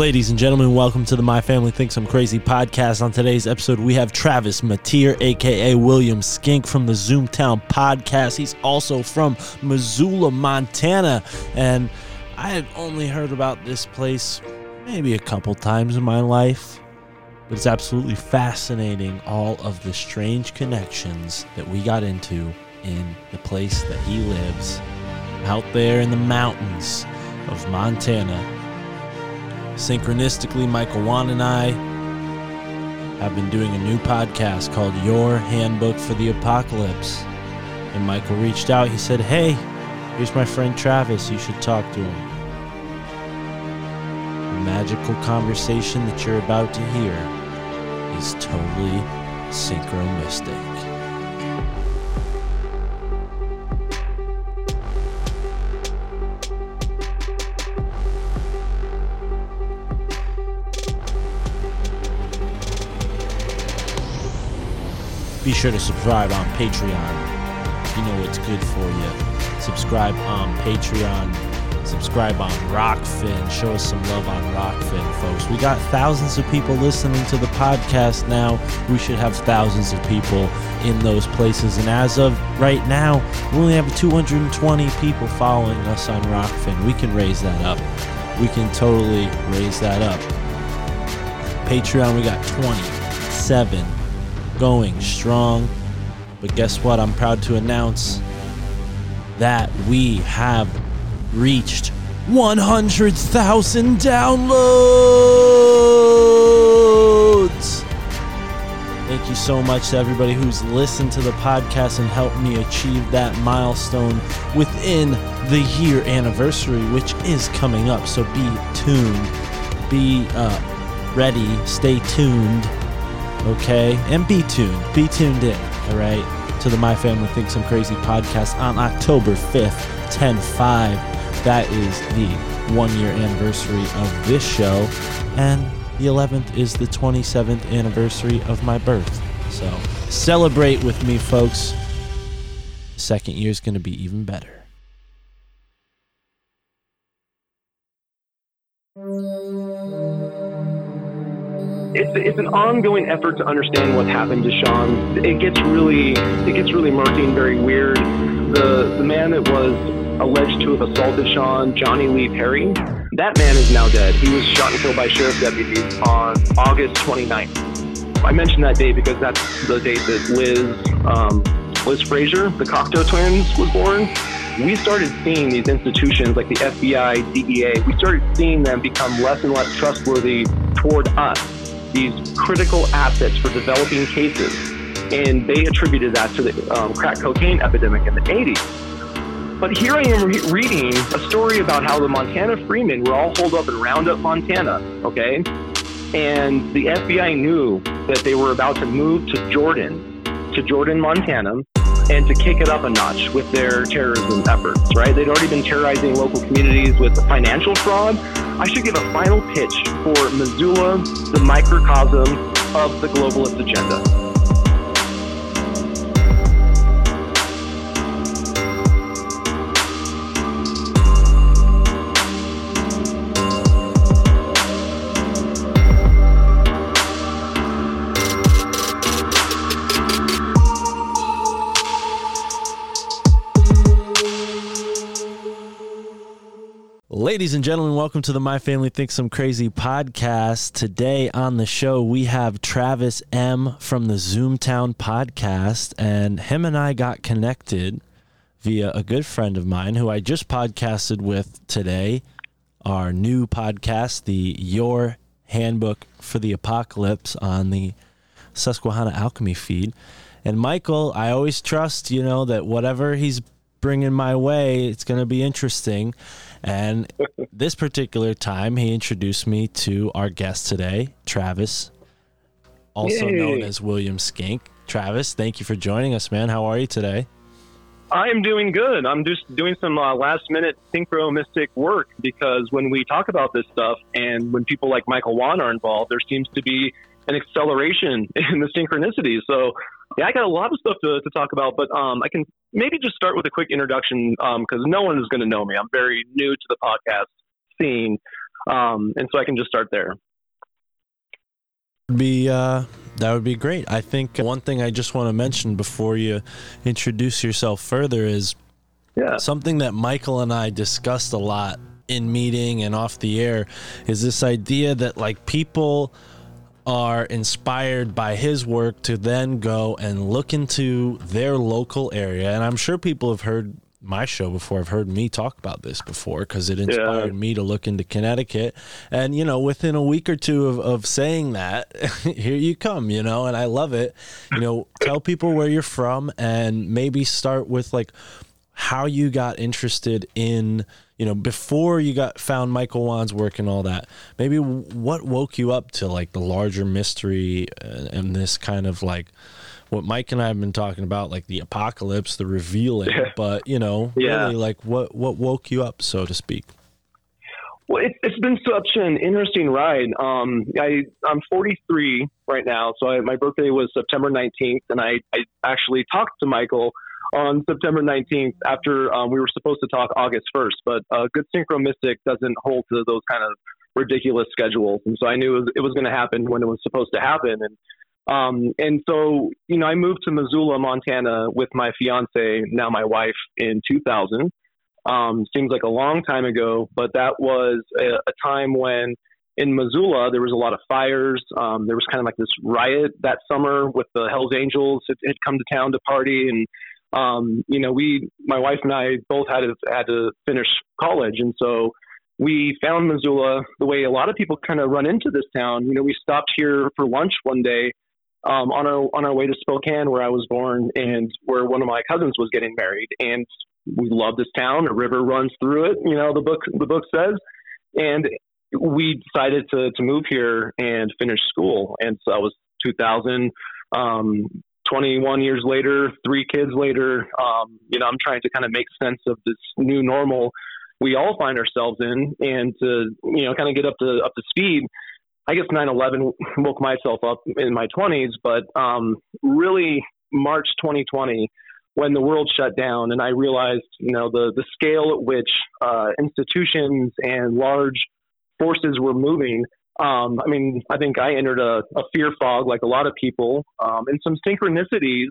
Ladies and gentlemen, welcome to the My Family Thinks I'm Crazy podcast. On today's episode, we have Travis Mateer, aka William Skink from the Zoomtown podcast. He's also from Missoula, Montana. And I had only heard about this place maybe a couple times in my life, but it's absolutely fascinating all of the strange connections that we got into in the place that he lives out there in the mountains of Montana. Synchronistically, Michael Wan and I have been doing a new podcast called Your Handbook for the Apocalypse. And Michael reached out. He said, Hey, here's my friend Travis. You should talk to him. The magical conversation that you're about to hear is totally synchronistic. Be sure to subscribe on Patreon. You know what's good for you. Subscribe on Patreon. Subscribe on Rokfin. Show us some love on Rokfin, folks. We got thousands of people listening to the podcast now. We should have thousands of people in those places. And as of right now, we only have 220 people following us on Rokfin. We can raise that up. We can totally raise that up. Patreon, we got 27 going strong. But guess what? I'm proud to announce that we have reached 100,000 downloads. Thank you so much to everybody who's listened to the podcast and helped me achieve that milestone within the year anniversary, which is coming up. So be tuned, be uh, ready, stay tuned okay? And be tuned. Be tuned in, all right? To the My Family Thinks I'm Crazy podcast on October 5th, 10 5. That is the one year anniversary of this show. And the 11th is the 27th anniversary of my birth. So celebrate with me, folks. Second year is going to be even better. It's it's an ongoing effort to understand what's happened to Sean. It gets really it gets really murky and very weird. The the man that was alleged to have assaulted Sean, Johnny Lee Perry, that man is now dead. He was shot and killed by sheriff deputies on August 29th. I mentioned that date because that's the date that Liz um, Liz Fraser, the Cocteau twins, was born. We started seeing these institutions like the FBI, DEA, we started seeing them become less and less trustworthy toward us these critical assets for developing cases. And they attributed that to the um, crack cocaine epidemic in the 80s. But here I am re- reading a story about how the Montana Freemen were all holed up in Roundup, Montana, okay? And the FBI knew that they were about to move to Jordan, to Jordan, Montana, and to kick it up a notch with their terrorism efforts, right? They'd already been terrorizing local communities with financial fraud. I should give a final pitch for Missoula, the microcosm of the globalist agenda. Ladies and gentlemen, welcome to the My Family Thinks I'm Crazy podcast. Today on the show, we have Travis M from the Zoomtown podcast, and him and I got connected via a good friend of mine who I just podcasted with today. Our new podcast, the Your Handbook for the Apocalypse, on the Susquehanna Alchemy feed. And Michael, I always trust, you know, that whatever he's bringing my way, it's going to be interesting. And this particular time, he introduced me to our guest today, Travis, also Yay. known as William Skink. Travis, thank you for joining us, man. How are you today? I'm doing good. I'm just doing some uh, last minute synchro mystic work because when we talk about this stuff and when people like Michael Wan are involved, there seems to be an acceleration in the synchronicity. So, yeah, I got a lot of stuff to, to talk about, but um, I can maybe just start with a quick introduction because no one is going to know me. I'm very new to the podcast scene. Um, and so I can just start there. Be uh, that would be great. I think one thing I just want to mention before you introduce yourself further is Yeah. something that Michael and I discussed a lot in meeting and off the air is this idea that like people are inspired by his work to then go and look into their local area and I'm sure people have heard my show before. I've heard me talk about this before because it inspired me to look into Connecticut. And, you know, within a week or two of, of saying that, here you come, you know, and I love it. You know, tell people where you're from and maybe start with like how you got interested in, you know, before you got found Michael Wan's work and all that. Maybe what woke you up to like the larger mystery and, and this kind of like, what Mike and I have been talking about, like the apocalypse, the revealing, but you know, Yeah. really like what what woke you up, so to speak. Well, it, it's been such an interesting ride. Um, I I'm 43 right now, so I, my birthday was September 19th, and I, I actually talked to Michael on September 19th after um, we were supposed to talk August 1st. But uh, Good Synchro Mystic doesn't hold to those kind of ridiculous schedules, and so I knew it was, was going to happen when it was supposed to happen, and um, and so you know I moved to Missoula, Montana, with my fiance, now my wife, in 2000 um, seems like a long time ago, but that was a, a time when in Missoula there was a lot of fires. Um, there was kind of like this riot that summer with the Hell's Angels had, had come to town to party, and um, you know we, my wife and I, both had to had to finish college, and so we found Missoula the way a lot of people kind of run into this town. You know, we stopped here for lunch one day um, on our on our way to Spokane, where I was born, and where one of my cousins was getting married, and we love this town. A river runs through it. You know, the book the book says, and we decided to to move here and finish school. And so that was 2000. Um, 21 years later, three kids later, um, you know, I'm trying to kind of make sense of this new normal we all find ourselves in, and to you know, kind of get up to up to speed. I guess 9/11 woke myself up in my 20s, but um, really March 2020 when the world shut down and I realized, you know, the, the scale at which uh, institutions and large forces were moving. Um, I mean, I think I entered a, a fear fog like a lot of people um, and some synchronicities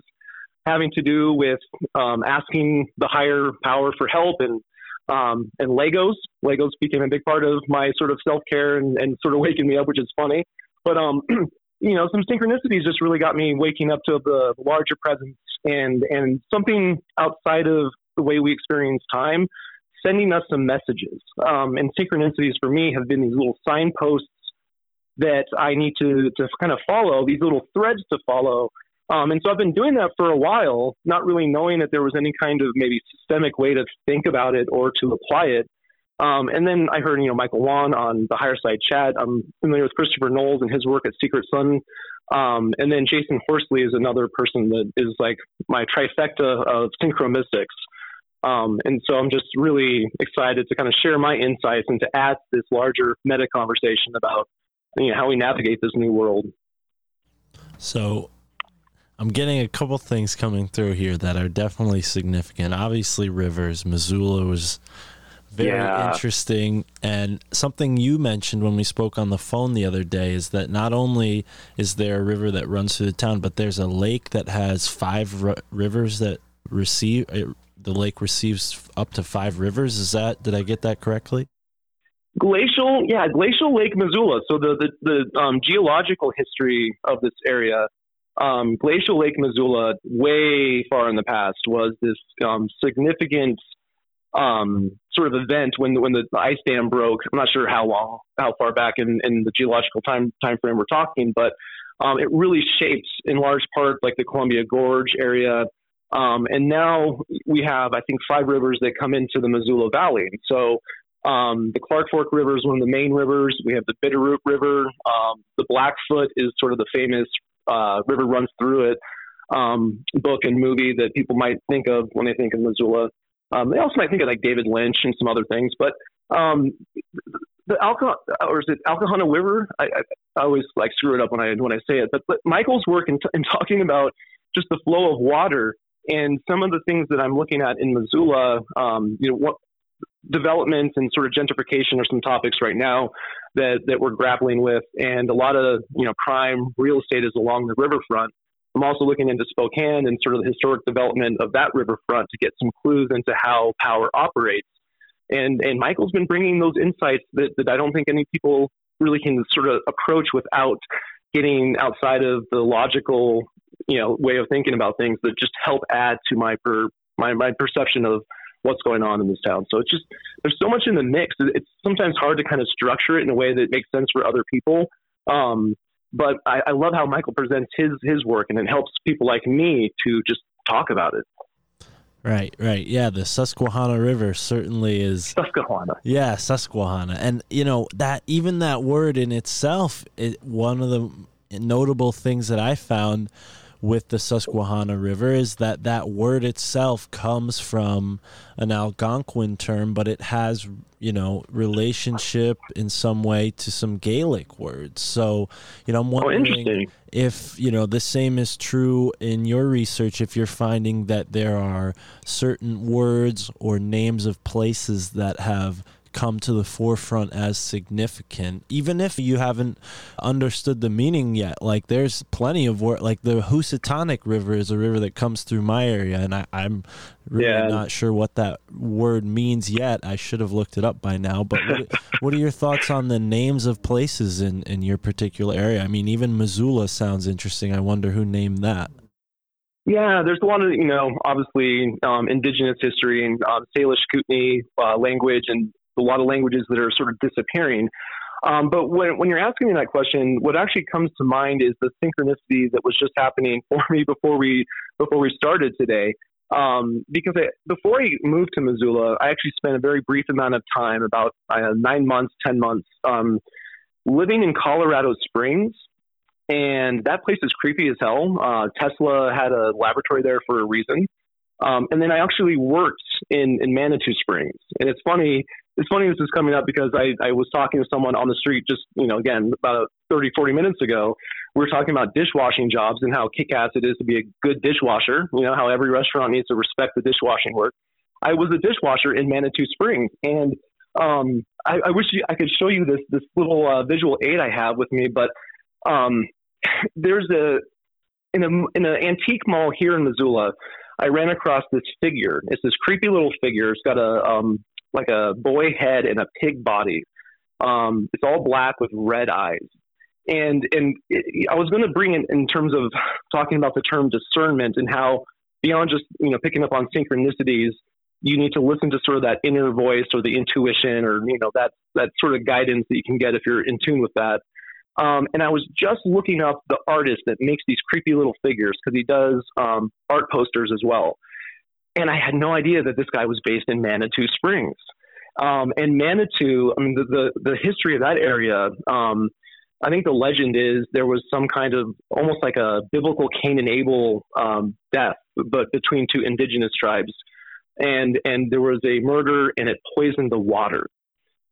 having to do with um, asking the higher power for help and um, and Legos. Legos became a big part of my sort of self care and, and sort of waking me up, which is funny. But um, you know, some synchronicities just really got me waking up to the larger presence and and something outside of the way we experience time, sending us some messages. Um, and synchronicities for me have been these little signposts that I need to to kind of follow, these little threads to follow. Um, and so I've been doing that for a while, not really knowing that there was any kind of maybe systemic way to think about it or to apply it. Um, and then I heard, you know, Michael Wan on the Higher Side Chat. I'm familiar with Christopher Knowles and his work at Secret Sun. Um, and then Jason Horsley is another person that is like my trifecta of synchromystics. Um, and so I'm just really excited to kind of share my insights and to add this larger meta conversation about you know, how we navigate this new world. So I'm getting a couple things coming through here that are definitely significant. Obviously, rivers. Missoula was very Yeah. interesting. And something you mentioned when we spoke on the phone the other day is that not only is there a river that runs through the town, but there's a lake that has five r- rivers that receive. It, the lake receives up to five rivers. Is that? Did I get that correctly? Glacial, yeah, Glacial Lake Missoula. So the the, the um, geological history of this area, um, Glacial Lake Missoula, way far in the past, was this um, significant um, sort of event when when the ice dam broke. I'm not sure how long, how far back in, in the geological time time frame we're talking, but um, it really shapes in large part like the Columbia Gorge area. Um, and now we have, I think, five rivers that come into the Missoula Valley. So um, the Clark Fork River is one of the main rivers. We have the Bitterroot River. Um, the Blackfoot is sort of the famous uh, river runs through it um, book and movie that people might think of when they think of Missoula. Um, they also might think of like David Lynch and some other things, but um, the Alcohol or is it Alcohana River? I, I, I, always like screw it up when I when I say it. But, but Michael's work in, t- in talking about just the flow of water and some of the things that I'm looking at in Missoula, um, you know, what developments and sort of gentrification are some topics right now that that we're grappling with, and a lot of you know prime real estate is along the riverfront. I'm also looking into Spokane and sort of the historic development of that riverfront to get some clues into how power operates. And and Michael's been bringing those insights that, that I don't think any people really can sort of approach without getting outside of the logical you know way of thinking about things that just help add to my per, my my perception of what's going on in this town. So it's just there's so much in the mix. It's sometimes hard to kind of structure it in a way that makes sense for other people. Um, but I, I love how Michael presents his his work, and it helps people like me to just talk about it. Right, right. Yeah, the Susquehanna River certainly is Susquehanna. Yeah, Susquehanna. And you know, that even that word in itself, it, one of the notable things that I found with the Susquehanna River is that that word itself comes from an Algonquin term, but it has, you know, relationship in some way to some Gaelic words. So, you know, I'm oh, wondering oh, if, you know, the same is true in your research, if you're finding that there are certain words or names of places that have come to the forefront as significant, even if you haven't understood the meaning yet. Like there's plenty of work. Like the Housatonic River is a river that comes through my area, and I, am really yeah. not sure what that word means yet. I should have looked it up by now. But what, what are your thoughts on the names of places in in your particular area? I mean, even Missoula sounds interesting. I wonder who named that. Yeah, there's a lot of, you know, obviously um, indigenous history and um, Salish Kootenai uh, language and a lot of languages that are sort of disappearing. Um, but when, when you're asking me that question, what actually comes to mind is the synchronicity that was just happening for me before we before we started today. Um, because I, before I moved to Missoula, I actually spent a very brief amount of time, about uh, nine months, ten months, um, living in Colorado Springs, and that place is creepy as hell. Uh, Tesla had a laboratory there for a reason. Um, and then I actually worked in, in Manitou Springs. And it's funny, it's funny this is coming up because I, I was talking to someone on the street just, you know, again, about 30, 40 minutes ago. We were talking about dishwashing jobs and how kick ass it is to be a good dishwasher, you know, how every restaurant needs to respect the dishwashing work. I was a dishwasher in Manitou Springs. And um, I, I, wish you, I could show you this, this little uh, visual aid I have with me, but um, there's a, in, a, in an antique mall here in Missoula, I ran across this figure. It's this creepy little figure. It's got a um, like a boy head and a pig body. Um, it's all black with red eyes. And and it, I was going to bring in in terms of talking about the term discernment and how beyond just you know picking up on synchronicities, you need to listen to sort of that inner voice or the intuition or you know that that sort of guidance that you can get if you're in tune with that. Um, and I was just looking up the artist that makes these creepy little figures because he does um, art posters as well and I had no idea that this guy was based in Manitou Springs. Um, and Manitou, I mean, the, the, the history of that area, um, I think the legend is there was some kind of almost like a biblical Cain and Abel um, death, but between two indigenous tribes, and and there was a murder and it poisoned the water,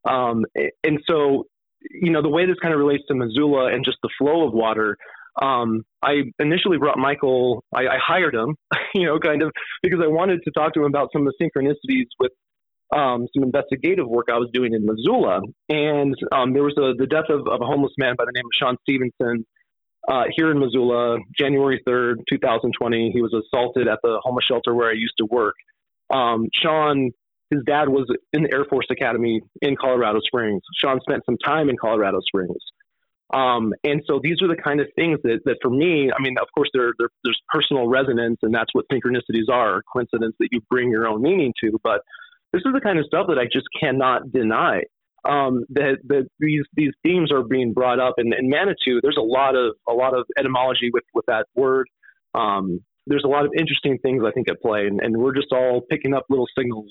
um, and so you know the way this kind of relates to Missoula and just the flow of water um, I initially brought Michael, I, I, hired him, you know, kind of because I wanted to talk to him about some of the synchronicities with um, some investigative work I was doing in Missoula. And um, there was a, the death of, of, a homeless man by the name of Sean Stevenson uh, here in Missoula, January 3rd, 2020. He was assaulted at the homeless shelter where I used to work. Um, Sean his dad was in the Air Force Academy in Colorado Springs. Sean spent some time in Colorado Springs. Um, and so these are the kind of things that, that for me, I mean, of course, there, there, there's personal resonance, and that's what synchronicities are coincidence that you bring your own meaning to. But this is the kind of stuff that I just cannot deny. Um, that, that these these themes are being brought up, and in Manitou, there's a lot of a lot of etymology with with that word. Um, there's a lot of interesting things I think at play, and, and we're just all picking up little signals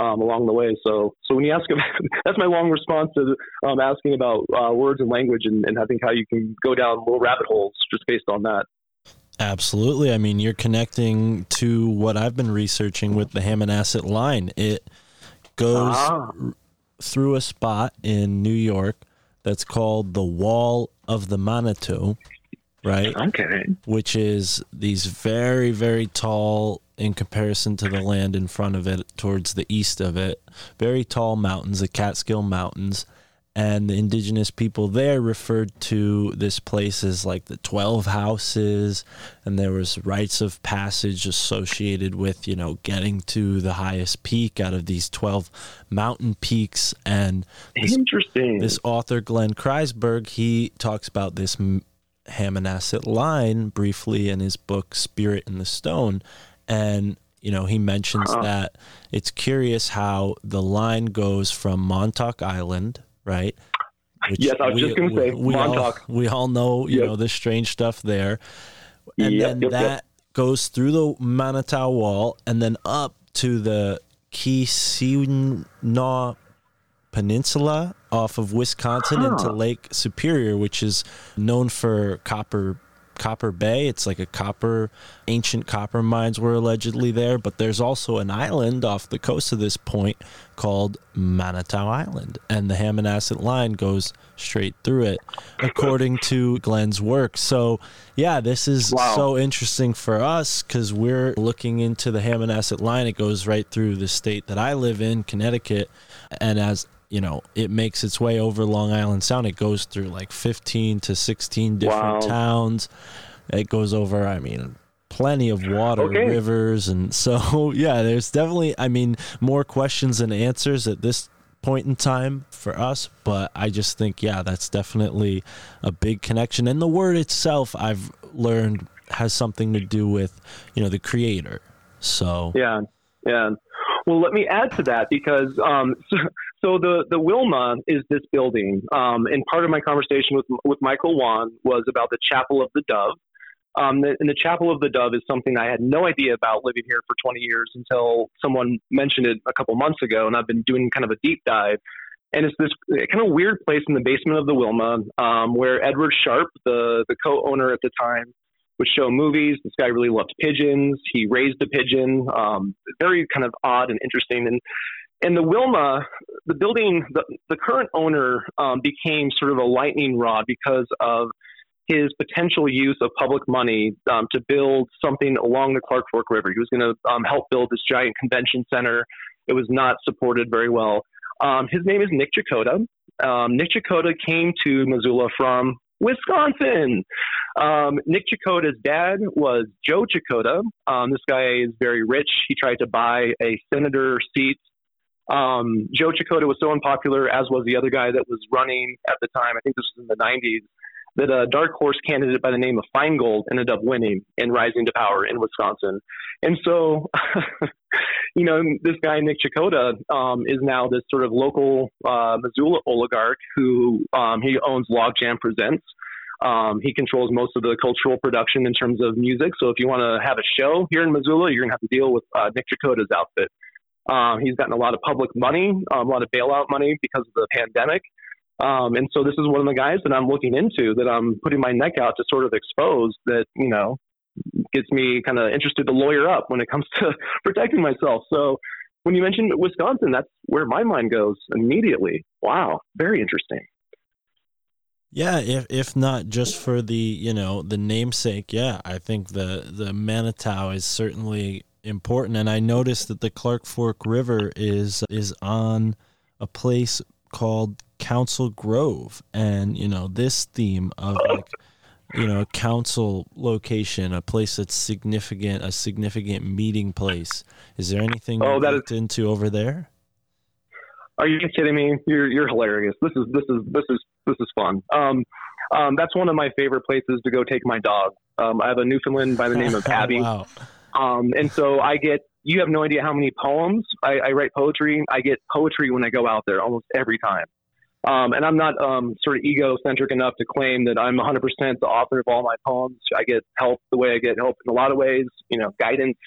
um, along the way. So, so when you ask about, that's my long response to um, asking about uh, words and language, and, and I think how you can go down little rabbit holes just based on that. Absolutely. I mean, you're connecting to what I've been researching with the Hammonasset line. It goes Ah. through a spot in New York that's called the Wall of the Manitou, right? Okay. Which is these very, very tall in comparison to the land in front of it, towards the east of it, very tall mountains, the Catskill Mountains. And the indigenous people there referred to this place as like the 12 houses, and there was rites of passage associated with, you know, getting to the highest peak out of these 12 mountain peaks. And this Interesting. this author Glenn Kreisberg he talks about this Hammonasset line briefly in his book Spirit in the Stone and you know he mentions that it's curious how the line goes from Montauk Island right? Which Yes, I was just gonna say, we all, Montauk. we all know you Yep. know the strange stuff there. And Yep, then yep, that goes through the Manitou Wall and then up to the Keweenaw Peninsula off of Wisconsin into Lake Superior, which is known for copper Copper Bay. It's like a copper ancient copper mines were allegedly there, but there's also an island off the coast of this point called Manitou Island, and the Hammonasset line goes straight through it, according to Glenn's work. So, yeah, this is Wow. so interesting for us because we're looking into the Hammonasset line. It goes right through the state that I live in, Connecticut, and as you know, it makes its way over Long Island Sound. It goes through like 15 to 16 different Wow. towns. It goes over, I mean, plenty of water, Okay. rivers, and so yeah, there's definitely, I mean, more questions than answers at this point in time for us. But I just think, yeah, that's definitely a big connection. And the word itself, I've learned, has something to do with, you know, the creator. So Yeah, yeah. Well, let me add to that because um, so, so the the Wilma is this building, um, and part of my conversation with with Michael Wan was about the Chapel of the Dove. Um, and the Chapel of the Dove is something I had no idea about living here for 20 years until someone mentioned it a couple months ago, and I've been doing kind of a deep dive. And it's this kind of weird place in the basement of the Wilma um, where Edward Sharp, the the co-owner at the time, would show movies. This guy really loved pigeons. He raised a pigeon. Um, very kind of odd and interesting. And and the Wilma, the building, the, the current owner um, became sort of a lightning rod because of his potential use of public money um, to build something along the Clark Fork River. He was going to um, help build this giant convention center. It was not supported very well. Um, his name is Nick Checota. Um, Nick Checota came to Missoula from Wisconsin. Um, Nick Checota's dad was Joe Checota. Um, this guy is very rich. He tried to buy a senator seat. Um, Joe Checota was so unpopular, as was the other guy that was running at the time. I think this was in the 90s. That a dark horse candidate by the name of Feingold ended up winning and rising to power in Wisconsin. And so, you know, this guy Nick Checota um, is now this sort of local uh, Missoula oligarch who um, he owns Logjam Presents. Um, he controls most of the cultural production in terms of music. So if you want to have a show here in Missoula, you're going to have to deal with uh, Nick Checota's outfit. Um, he's gotten a lot of public money, um, a lot of bailout money because of the pandemic. Um, and so this is one of the guys that I'm looking into that I'm putting my neck out to sort of expose that, you know, gets me kind of interested to lawyer up when it comes to protecting myself. So when you mentioned Wisconsin, that's where my mind goes immediately. Wow, very interesting. Yeah, if if not just for the you know the namesake, yeah, I think the the Manitou is certainly important, and I noticed that the Clark Fork River is is on a place called Council Grove, and you know this theme of like you know, a council location, a place that's significant, a significant meeting place. Is there anything Oh, that looked into over there? Are you kidding me? You're you're hilarious. This is this is this is this is fun. Um, um, that's one of my favorite places to go take my dog. Um, I have a Newfoundland by the name of Abby. wow. Um, and so I get, you have no idea how many poems. I, I write poetry. I get poetry when I go out there almost every time. Um, and I'm not um, sort of egocentric enough to claim that I'm 100% the author of all my poems. I get help the way I get help in a lot of ways, you know, guidance.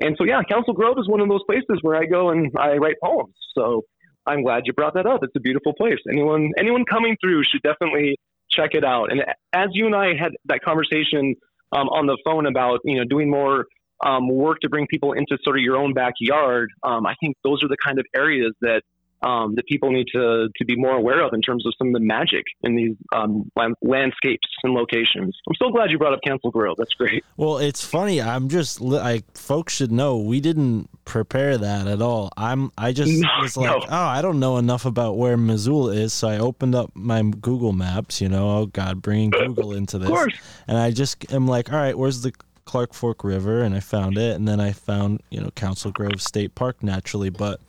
And so, yeah, Council Grove is one of those places where I go and I write poems. So I'm glad you brought that up. It's a beautiful place. Anyone, anyone coming through should definitely check it out. And as you and I had that conversation um, on the phone about, you know, doing more um, work to bring people into sort of your own backyard, um, I think those are the kind of areas that um, that people need to to be more aware of in terms of some of the magic in these um, land- landscapes and locations. I'm so glad you brought up Council Grill. That's great. Well, it's funny. I'm just like folks should know we didn't prepare that at all. I'm I just No, was like, no. oh, I don't know enough about where Missoula is, so I opened up my Google Maps. You know, oh God, bringing Google into this, Of course. and I just am like, all right, where's the Clark Fork River? And I found it, and then I found you know Council Grove State Park naturally, but.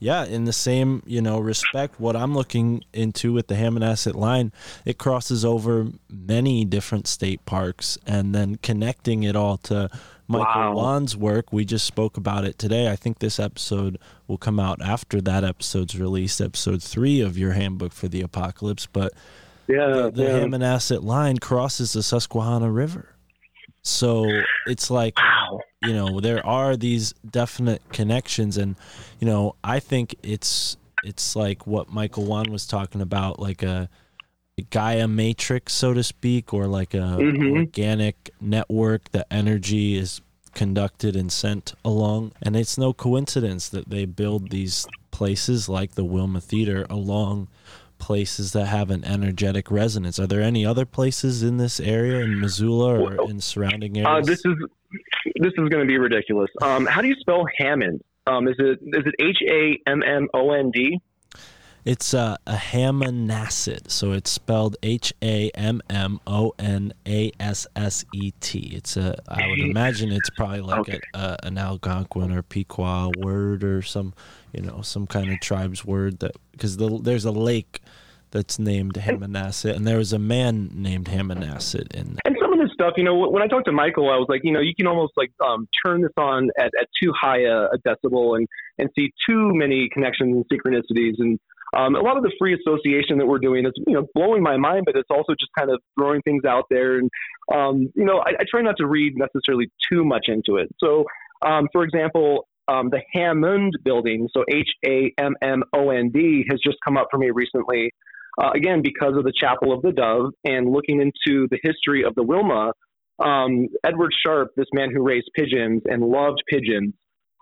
Yeah, in the same you know respect, what I'm looking into with the Hammonasset line, it crosses over many different state parks, and then connecting it all to Michael Wow. Wan's work. We just spoke about it today. I think this episode will come out after that episode's released, episode three of your handbook for the apocalypse. But Yeah, the yeah. Hammonasset line crosses the Susquehanna River, so it's like Wow. you know there are these definite connections and you know i think it's it's like what michael wan was talking about like a, a gaia matrix so to speak or like a Mhm. organic network that energy is conducted and sent along and it's no coincidence that they build these places like the wilma theater along places that have an energetic resonance are there any other places in this area in missoula or in surrounding Uh, areas this is this is going to be ridiculous. Um, how do you spell Hammond? Um, is it is it H A M M O N D? It's uh, a Hammonasset, so it's spelled H A M M O N A S S E T. It's a, I would imagine it's probably like Okay. a, a, an Algonquin or Pequot word or some, you know, some kind of tribe's word that because the, there's a lake that's named Hammonasset, and there was a man named Hammonasset in. And some of this stuff, you know, when I talked to Michael, I was like, you know, you can almost like um, turn this on at, at too high a, a decibel and and see too many connections and synchronicities and. Um, a lot of the free association that we're doing is, you know, blowing my mind, but it's also just kind of throwing things out there. And, um, you know, I, I try not to read necessarily too much into it. So, um, for example, um, the Hammond building, so H A M M O N D, has just come up for me recently. Uh, again, because of the Chapel of the Dove and looking into the history of the Wilma, um, Edward Sharp, this man who raised pigeons and loved pigeons,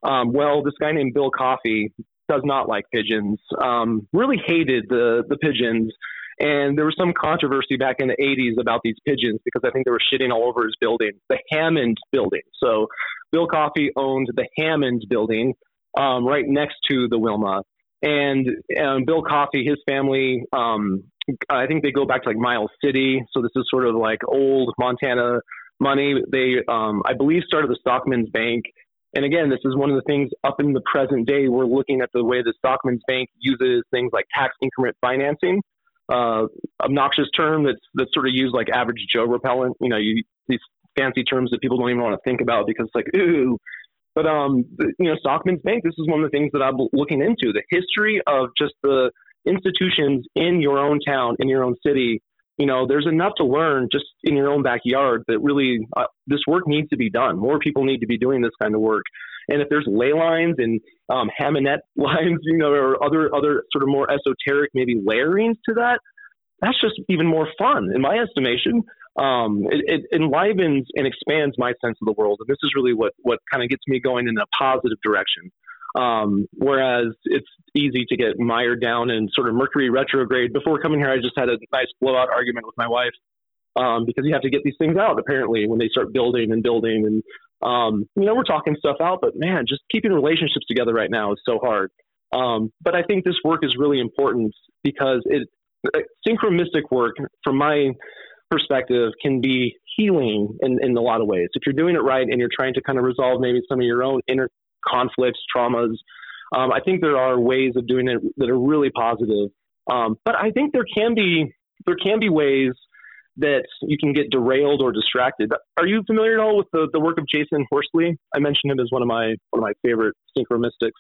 um, well, this guy named Bill Coffey does not like pigeons, um, really hated the, the pigeons. And there was some controversy back in the 80s about these pigeons because I think they were shitting all over his building, the Hammond building. So Bill Coffey owned the Hammond building um, right next to the Wilma. And um, Bill Coffey, his family, um, I think they go back to like Miles City. So this is sort of like old Montana money. They, um, I believe, started the Stockman's Bank. And again, this is one of the things up in the present day. We're looking at the way the Stockman's Bank uses things like tax increment financing, uh, obnoxious term that's that's sort of used like average Joe repellent. You know, you these fancy terms that people don't even want to think about because it's like ooh. But um, you know, Stockman's Bank. This is one of the things that I'm looking into. The history of just the institutions in your own town, in your own city. You know, there's enough to learn just in your own backyard that really uh, this work needs to be done. More people need to be doing this kind of work. And if there's ley lines and um, lines, you know, or other other sort of more esoteric maybe layerings to that, that's just even more fun in my estimation. Um, it, it enlivens and expands my sense of the world, and this is really what what kind of gets me going in a positive direction. Um, whereas it's easy to get mired down in sort of Mercury retrograde. Before coming here, I just had a nice blowout argument with my wife um, because you have to get these things out apparently when they start building and building and um, you know we're talking stuff out, but man, just keeping relationships together right now is so hard. Um, but I think this work is really important because it synchronistic work from my perspective can be healing in, in a lot of ways. If you're doing it right and you're trying to kind of resolve maybe some of your own inner conflicts, traumas, um, I think there are ways of doing it that are really positive. Um, but I think there can be there can be ways that you can get derailed or distracted. Are you familiar at all with the, the work of Jason Horsley? I mentioned him as one of my one of my favorite synchromystics.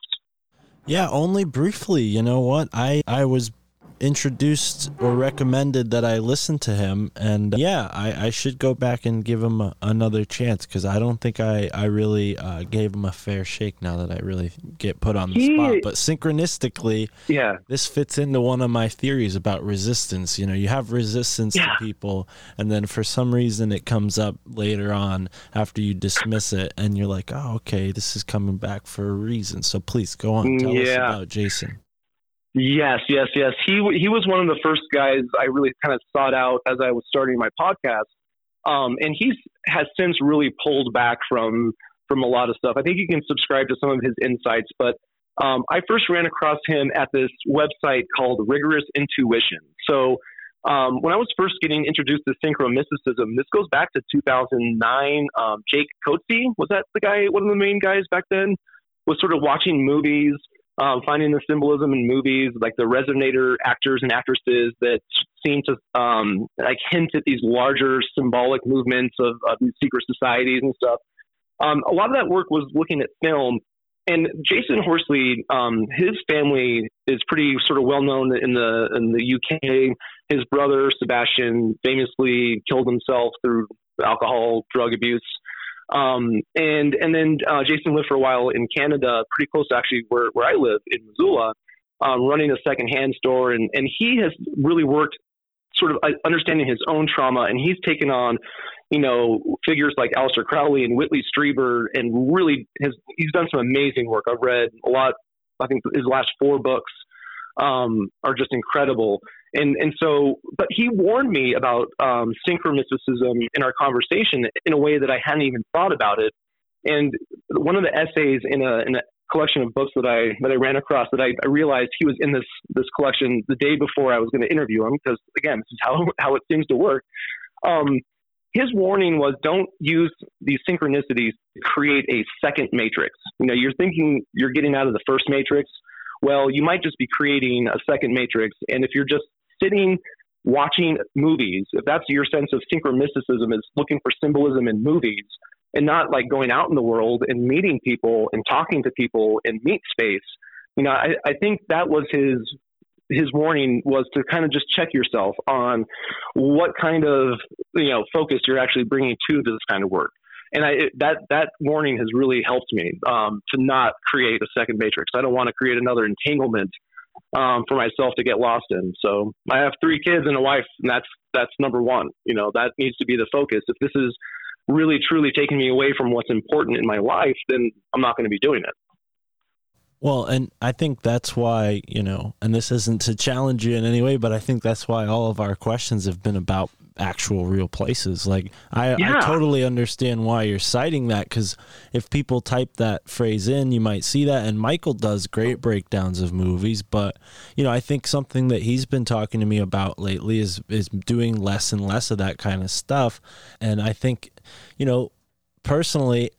Yeah, only briefly. You know what? I I was introduced or recommended that I listen to him, and uh, yeah, I, I should go back and give him a, another chance because I don't think I I really uh, gave him a fair shake. Now that I really get put on the He- spot, but synchronistically, Yeah, this fits into one of my theories about resistance. You know, you have resistance Yeah. to people, and then for some reason it comes up later on after you dismiss it, and you're like, oh, okay, this is coming back for a reason. So please go on, tell us about Jason. Yes, yes, yes. He he was one of the first guys I really kind of sought out as I was starting my podcast, um, and he's has since really pulled back from from a lot of stuff. I think you can subscribe to some of his insights, but um, I first ran across him at this website called Rigorous Intuition. So um, when I was first getting introduced to synchromysticism, this goes back to 2009. Um, Jake Kotze was that the guy, one of the main guys back then, was sort of watching movies um, finding the symbolism in movies, like the resonator actors and actresses that seem to um, like hint at these larger symbolic movements of, of these secret societies and stuff. Um, a lot of that work was looking at film. And Jason Horsley, um, his family is pretty sort of well known in the in the UK. His brother Sebastian famously killed himself through alcohol, drug abuse. Um, and and then uh, Jason lived for a while in Canada, pretty close to actually where, where I live in Missoula, um, running a secondhand store. And, and he has really worked sort of uh, understanding his own trauma. And he's taken on, you know, figures like Aleister Crowley and Whitley Strieber and really has, he's done some amazing work. I've read a lot, I think his last four books um, are just incredible. And and so, but he warned me about um, synchromysticism in our conversation in a way that I hadn't even thought about it. And one of the essays in a in a collection of books that I that I ran across that I, I realized he was in this this collection the day before I was going to interview him because again this is how how it seems to work. Um, his warning was don't use these synchronicities to create a second matrix. You know, you're thinking you're getting out of the first matrix. Well, you might just be creating a second matrix. And if you're just sitting watching movies, if that's your sense of synchromysticism is looking for symbolism in movies and not like going out in the world and meeting people and talking to people in meet space, you know, I, I think that was his his warning was to kind of just check yourself on what kind of you know focus you're actually bringing to this kind of work. And I, that that warning has really helped me um, to not create a second matrix. I don't want to create another entanglement um, for myself to get lost in. So I have three kids and a wife, and that's that's number one. You know that needs to be the focus. If this is really truly taking me away from what's important in my life, then I'm not going to be doing it. Well, and I think that's why, you know, and this isn't to challenge you in any way, but I think that's why all of our questions have been about actual real places. Like, I, I totally understand why you're citing that because if people type that phrase in, you might see that. And Michael does great breakdowns of movies, but, you know, I think something that he's been talking to me about lately is, is doing less and less of that kind of stuff. And I think, you know, personally,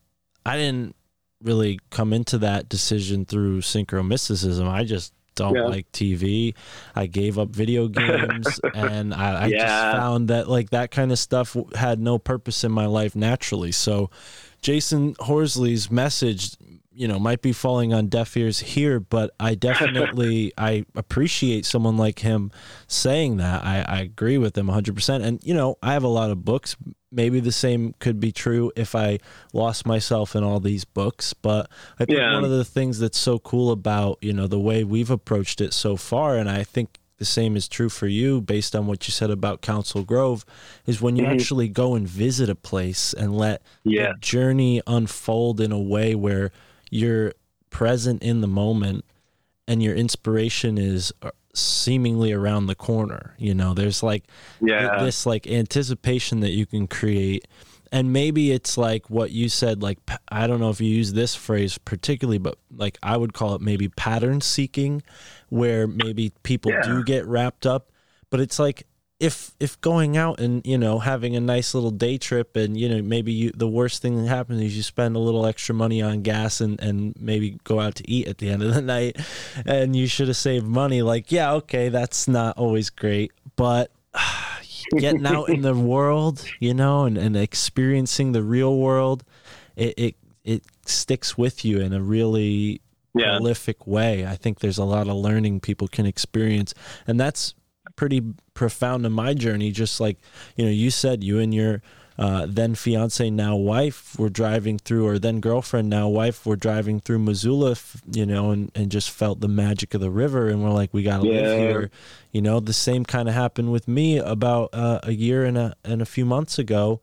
I didn't really come into that decision through synchromysticism. I just don't Yeah. like TV. I gave up video games, and I, I just found that like that kind of stuff had no purpose in my life naturally. So, Jason Horsley's message, you know, might be falling on deaf ears here, but I definitely I appreciate someone like him saying that. I, I agree with him 100%. And you know, I have a lot of books. Maybe the same could be true if I lost myself in all these books, but I think Yeah. one of the things that's so cool about, you know, the way we've approached it so far and I think the same is true for you based on what you said about Council Grove is when you Mhm. actually go and visit a place and let Yeah. the journey unfold in a way where you're present in the moment and your inspiration is seemingly around the corner you know there's like Yeah. this like anticipation that you can create and maybe it's like what you said like i don't know if you use this phrase particularly but like i would call it maybe pattern seeking where maybe people Yeah. do get wrapped up but it's like if if going out and you know having a nice little day trip and you know maybe you the worst thing that happens is you spend a little extra money on gas and and maybe go out to eat at the end of the night and you should have saved money like yeah okay that's not always great but getting out in the world you know and, and experiencing the real world it, it it sticks with you in a really Yeah. prolific way. I think there's a lot of learning people can experience, and that's pretty profound in my journey. Just like you know, you said you and your uh, then fiance, now wife, were driving through, or then girlfriend, now wife, were driving through Missoula, f- you know, and, and just felt the magic of the river, and we're like, we gotta live here. You know, the same kind of happened with me about uh, a year and a and a few months ago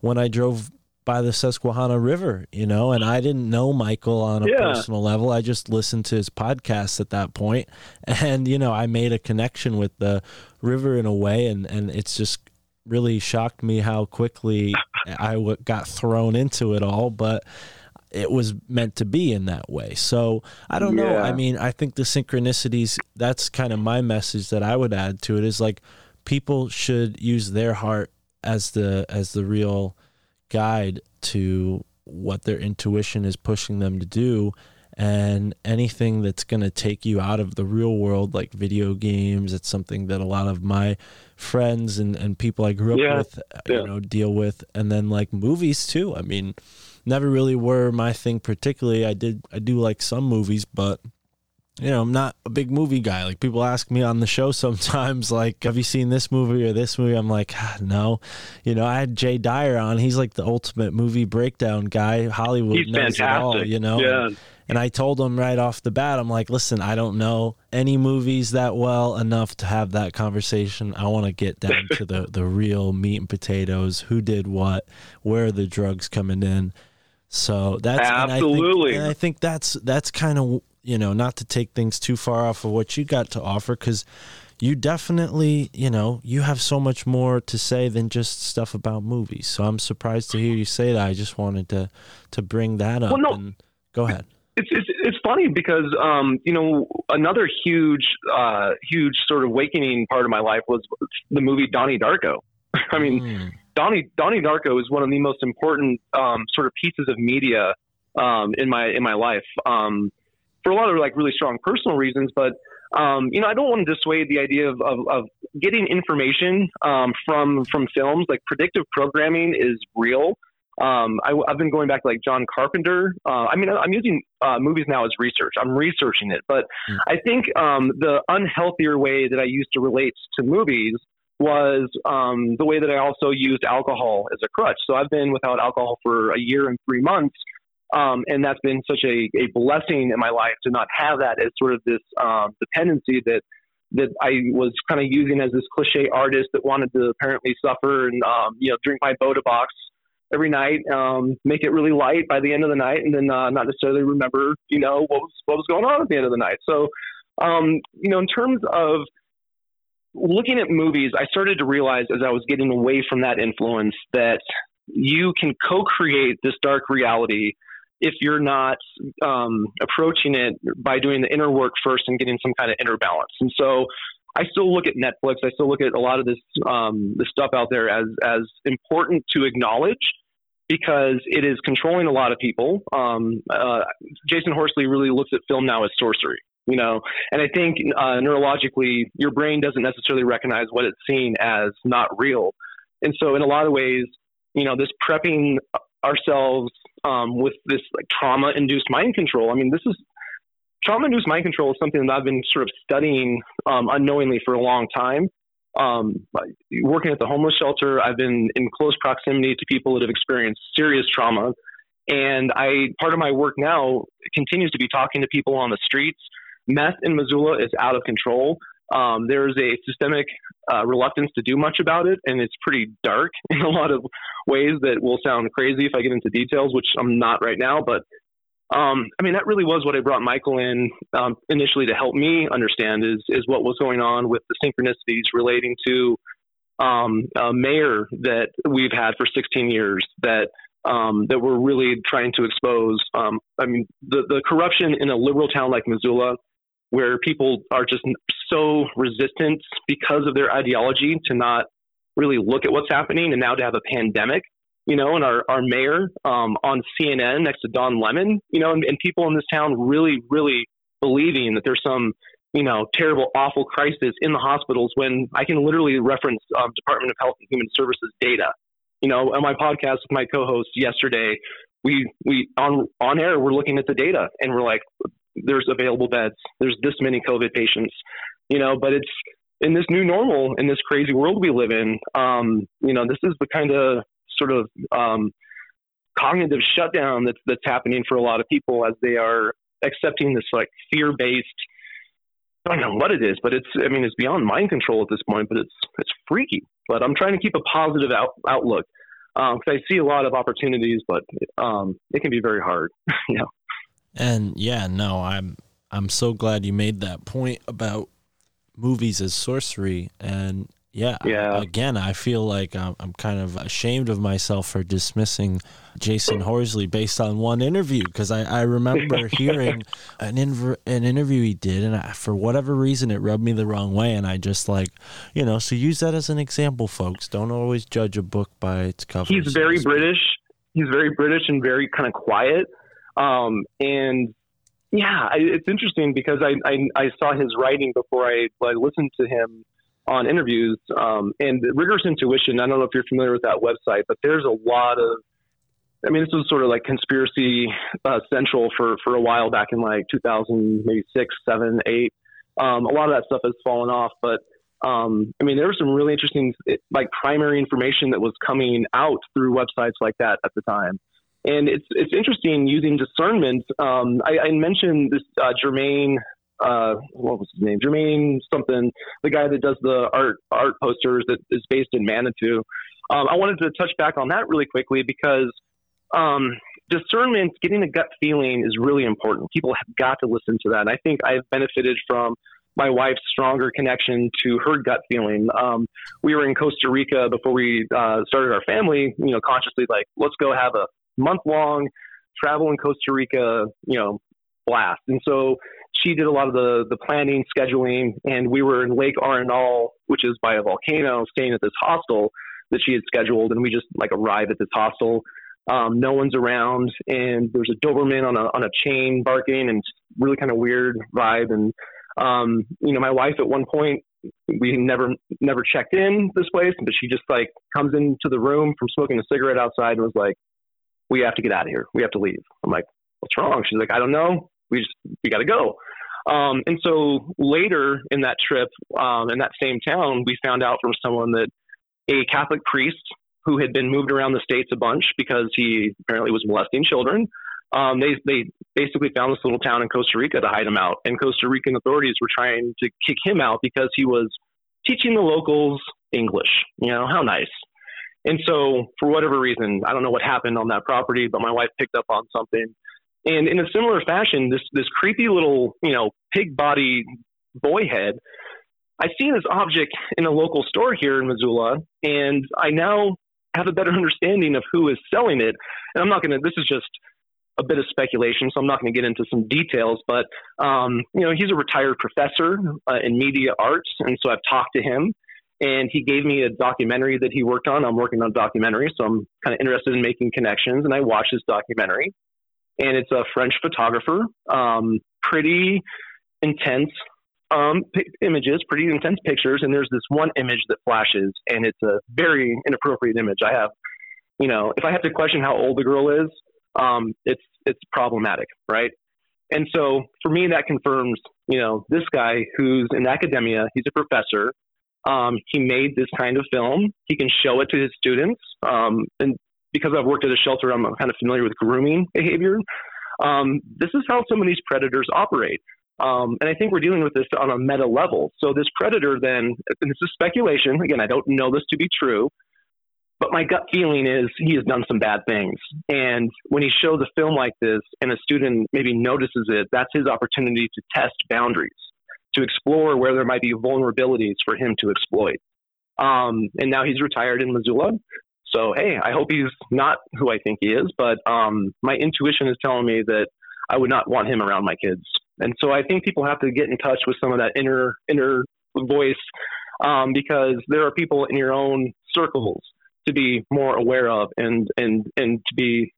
when I drove by the Susquehanna River, you know, and I didn't know Michael on a Yeah. personal level. I just listened to his podcast at that point, and you know, I made a connection with the river in a way, and and it's just really shocked me how quickly I w- got thrown into it all, but it was meant to be in that way. So I don't know. I mean, I think the synchronicities. That's kind of my message that I would add to it is like people should use their heart as the as the real guide to what their intuition is pushing them to do. And anything that's going to take you out of the real world like video games it's something that a lot of my friends and, and people i grew up Yeah, with uh, yeah. you know deal with. And then like movies too. I mean never really were my thing particularly. I did i do like some movies but you know, I'm not a big movie guy. Like people ask me on the show sometimes, like, have you seen this movie or this movie? I'm like, ah, no. You know, I had Jay Dyer on. He's like the ultimate movie breakdown guy. Hollywood He's knows it all, you know. Yeah. And, and I told him right off the bat, I'm like, listen, I don't know any movies that well enough to have that conversation. I want to get down to the the real meat and potatoes. Who did what? Where are the drugs coming in? So that's and I think- Absolutely. and I think that's that's kind of you know not to take things too far off of what you got to offer because you definitely you know you have so much more to say than just stuff about movies. So I'm surprised to hear you say that. I just wanted to to bring that up. Well, no. and go ahead. it's it's it's funny because um you know another huge uh huge sort of awakening part of my life was the movie Donnie Darko. I mean Mm. Donnie Donnie Darko is one of the most important um sort of pieces of media um in my in my life um for a lot of like really strong personal reasons but um, you know, I don't want to dissuade the idea of, of, of getting information um, from from films. Like predictive programming is real. Um, I, have been going back to like John Carpenter. Uh, I mean, I'm using uh, movies now as research. I'm researching it, but Mm. I think um, the unhealthier way that I used to relate to movies was um, the way that I also used alcohol as a crutch. So I've been without alcohol for a year and three months. Um, and that's been such a, a blessing in my life to not have that as sort of this um, dependency that that I was kind of using as this cliche artist that wanted to apparently suffer and um, you know drink my Bota Box every night, um, make it really light by the end of the night, and then uh, not necessarily remember you know what was what was going on at the end of the night. So um, you know in terms of looking at movies, I started to realize as I was getting away from that influence that you can co-create this dark reality if you're not um, approaching it by doing the inner work first and getting some kind of inner balance. And so I still look at Netflix. I still look at a lot of this um, this stuff out there as as important to acknowledge because it is controlling a lot of people. Um, uh, Jason Horsley really looks at film now as sorcery, you know, and I think uh, neurologically your brain doesn't necessarily recognize what it's seeing as not real, and so in a lot of ways, you know, this prepping ourselves um, with this like trauma induced mind control. I mean, this is trauma induced mind control is something that I've been sort of studying um, unknowingly for a long time. Um, working at the homeless shelter, I've been in close proximity to people that have experienced serious trauma. And I, part of my work now continues to be talking to people on the streets. Meth in Missoula is out of control. Um, there's a systemic uh, reluctance to do much about it, and it's pretty dark in a lot of ways that will sound crazy if I get into details, which I'm not right now. But um, I mean, that really was what I brought Michael in um, initially to help me understand is is what was going on with the synchronicities relating to um, a mayor that we've had for 16 years that um, that we're really trying to expose. Um, I mean, the the corruption in a liberal town like Missoula, where people are just so resistant because of their ideology to not really look at what's happening. And now to have a pandemic, you know, and our, our mayor um, on CNN next to Don Lemon, you know, and, and people in this town really, really believing that there's some, you know, terrible, awful crisis in the hospitals when I can literally reference um, Department of Health and Human Services data. You know, on my podcast with my co-host yesterday, we we on on air we're looking at the data and we're like, there's available beds, there's this many COVID patients, you know, but it's in this new normal, in this crazy world we live in. Um, you know, this is the kind of sort of um, cognitive shutdown that's that's happening for a lot of people as they are accepting this like fear based. I don't know what it is, but it's I mean it's beyond mind control at this point, but it's it's freaky. But I'm trying to keep a positive out, outlook because um, I see a lot of opportunities, but um, it can be very hard. know. And yeah, no, I'm I'm so glad you made that point about movies as sorcery and yeah, Yeah. again, I feel like I'm, I'm kind of ashamed of myself for dismissing Jason Horsley based on one interview because I, I remember hearing an inver- an interview he did, and I, for whatever reason, it rubbed me the wrong way, and I just like, you know, so use that as an example, folks. Don't always judge a book by its cover. He's very British. He's very British and very kind of quiet. Um, and yeah, I, it's interesting because I, I I saw his writing before I, I listened to him on interviews. Um, and rigorous intuition. I don't know if you're familiar with that website, but there's a lot of I mean, this was sort of like conspiracy uh, central for, for a while back in like 2000, maybe six, seven, eight. Um, a lot of that stuff has fallen off, but um, I mean, there was some really interesting like primary information that was coming out through websites like that at the time. And it's it's interesting using discernment. Um, I, I mentioned this uh, Jermaine, uh, what was his name? Jermaine something, the guy that does the art art posters that is based in Manitou. Um, I wanted to touch back on that really quickly because um, discernment, getting a gut feeling is really important. People have got to listen to that. And I think I've benefited from my wife's stronger connection to her gut feeling. Um, we were in Costa Rica before we uh, started our family, you know, consciously like, let's go have a month long travel in Costa Rica, you know, blast. And so she did a lot of the, the planning, scheduling, and we were in Lake Arenal, which is by a volcano, staying at this hostel that she had scheduled. And we just like arrive at this hostel um, no one's around, and there's a Doberman on a on a chain barking, and really kind of weird vibe. And um, you know, my wife at one point we never never checked in this place, but she just like comes into the room from smoking a cigarette outside and was like, "We have to get out of here. We have to leave." I'm like, "What's wrong?" She's like, "I don't know. We just we got to go." Um, and so later in that trip, um, in that same town, we found out from someone that a Catholic priest who had been moved around the states a bunch because he apparently was molesting children. Um, they they basically found this little town in Costa Rica to hide him out, and Costa Rican authorities were trying to kick him out because he was teaching the locals English. You know how nice. And so, for whatever reason, I don't know what happened on that property, but my wife picked up on something. And in a similar fashion, this this creepy little you know pig body boy head I see this object in a local store here in Missoula, and I now have a better understanding of who is selling it. And I'm not going to, this is just a bit of speculation, so I'm not going to get into some details, but, um, you know, he's a retired professor uh, in media arts. And so I've talked to him and he gave me a documentary that he worked on. I'm working on a documentary, so I'm kind of interested in making connections. And I watched his documentary, and it's a French photographer, um, pretty intense um, p- images, pretty intense pictures, and there's this one image that flashes, and it's a very inappropriate image. I have, you know, if I have to question how old the girl is, um, it's it's problematic, right? And so for me, that confirms, you know, this guy who's in academia, he's a professor. Um, he made this kind of film. He can show it to his students, um, and because I've worked at a shelter, I'm kind of familiar with grooming behavior. Um, this is how some of these predators operate. Um, and I think we're dealing with this on a meta level. So this predator then, and this is speculation. Again, I don't know this to be true, but my gut feeling is he has done some bad things. And when he shows a film like this and a student maybe notices it, that's his opportunity to test boundaries, to explore where there might be vulnerabilities for him to exploit. Um, and now he's retired in Missoula. So, hey, I hope he's not who I think he is, but um, my intuition is telling me that I would not want him around my kids And so I think people have to get in touch with some of that inner inner voice um, because there are people in your own circles to be more aware of and and and to be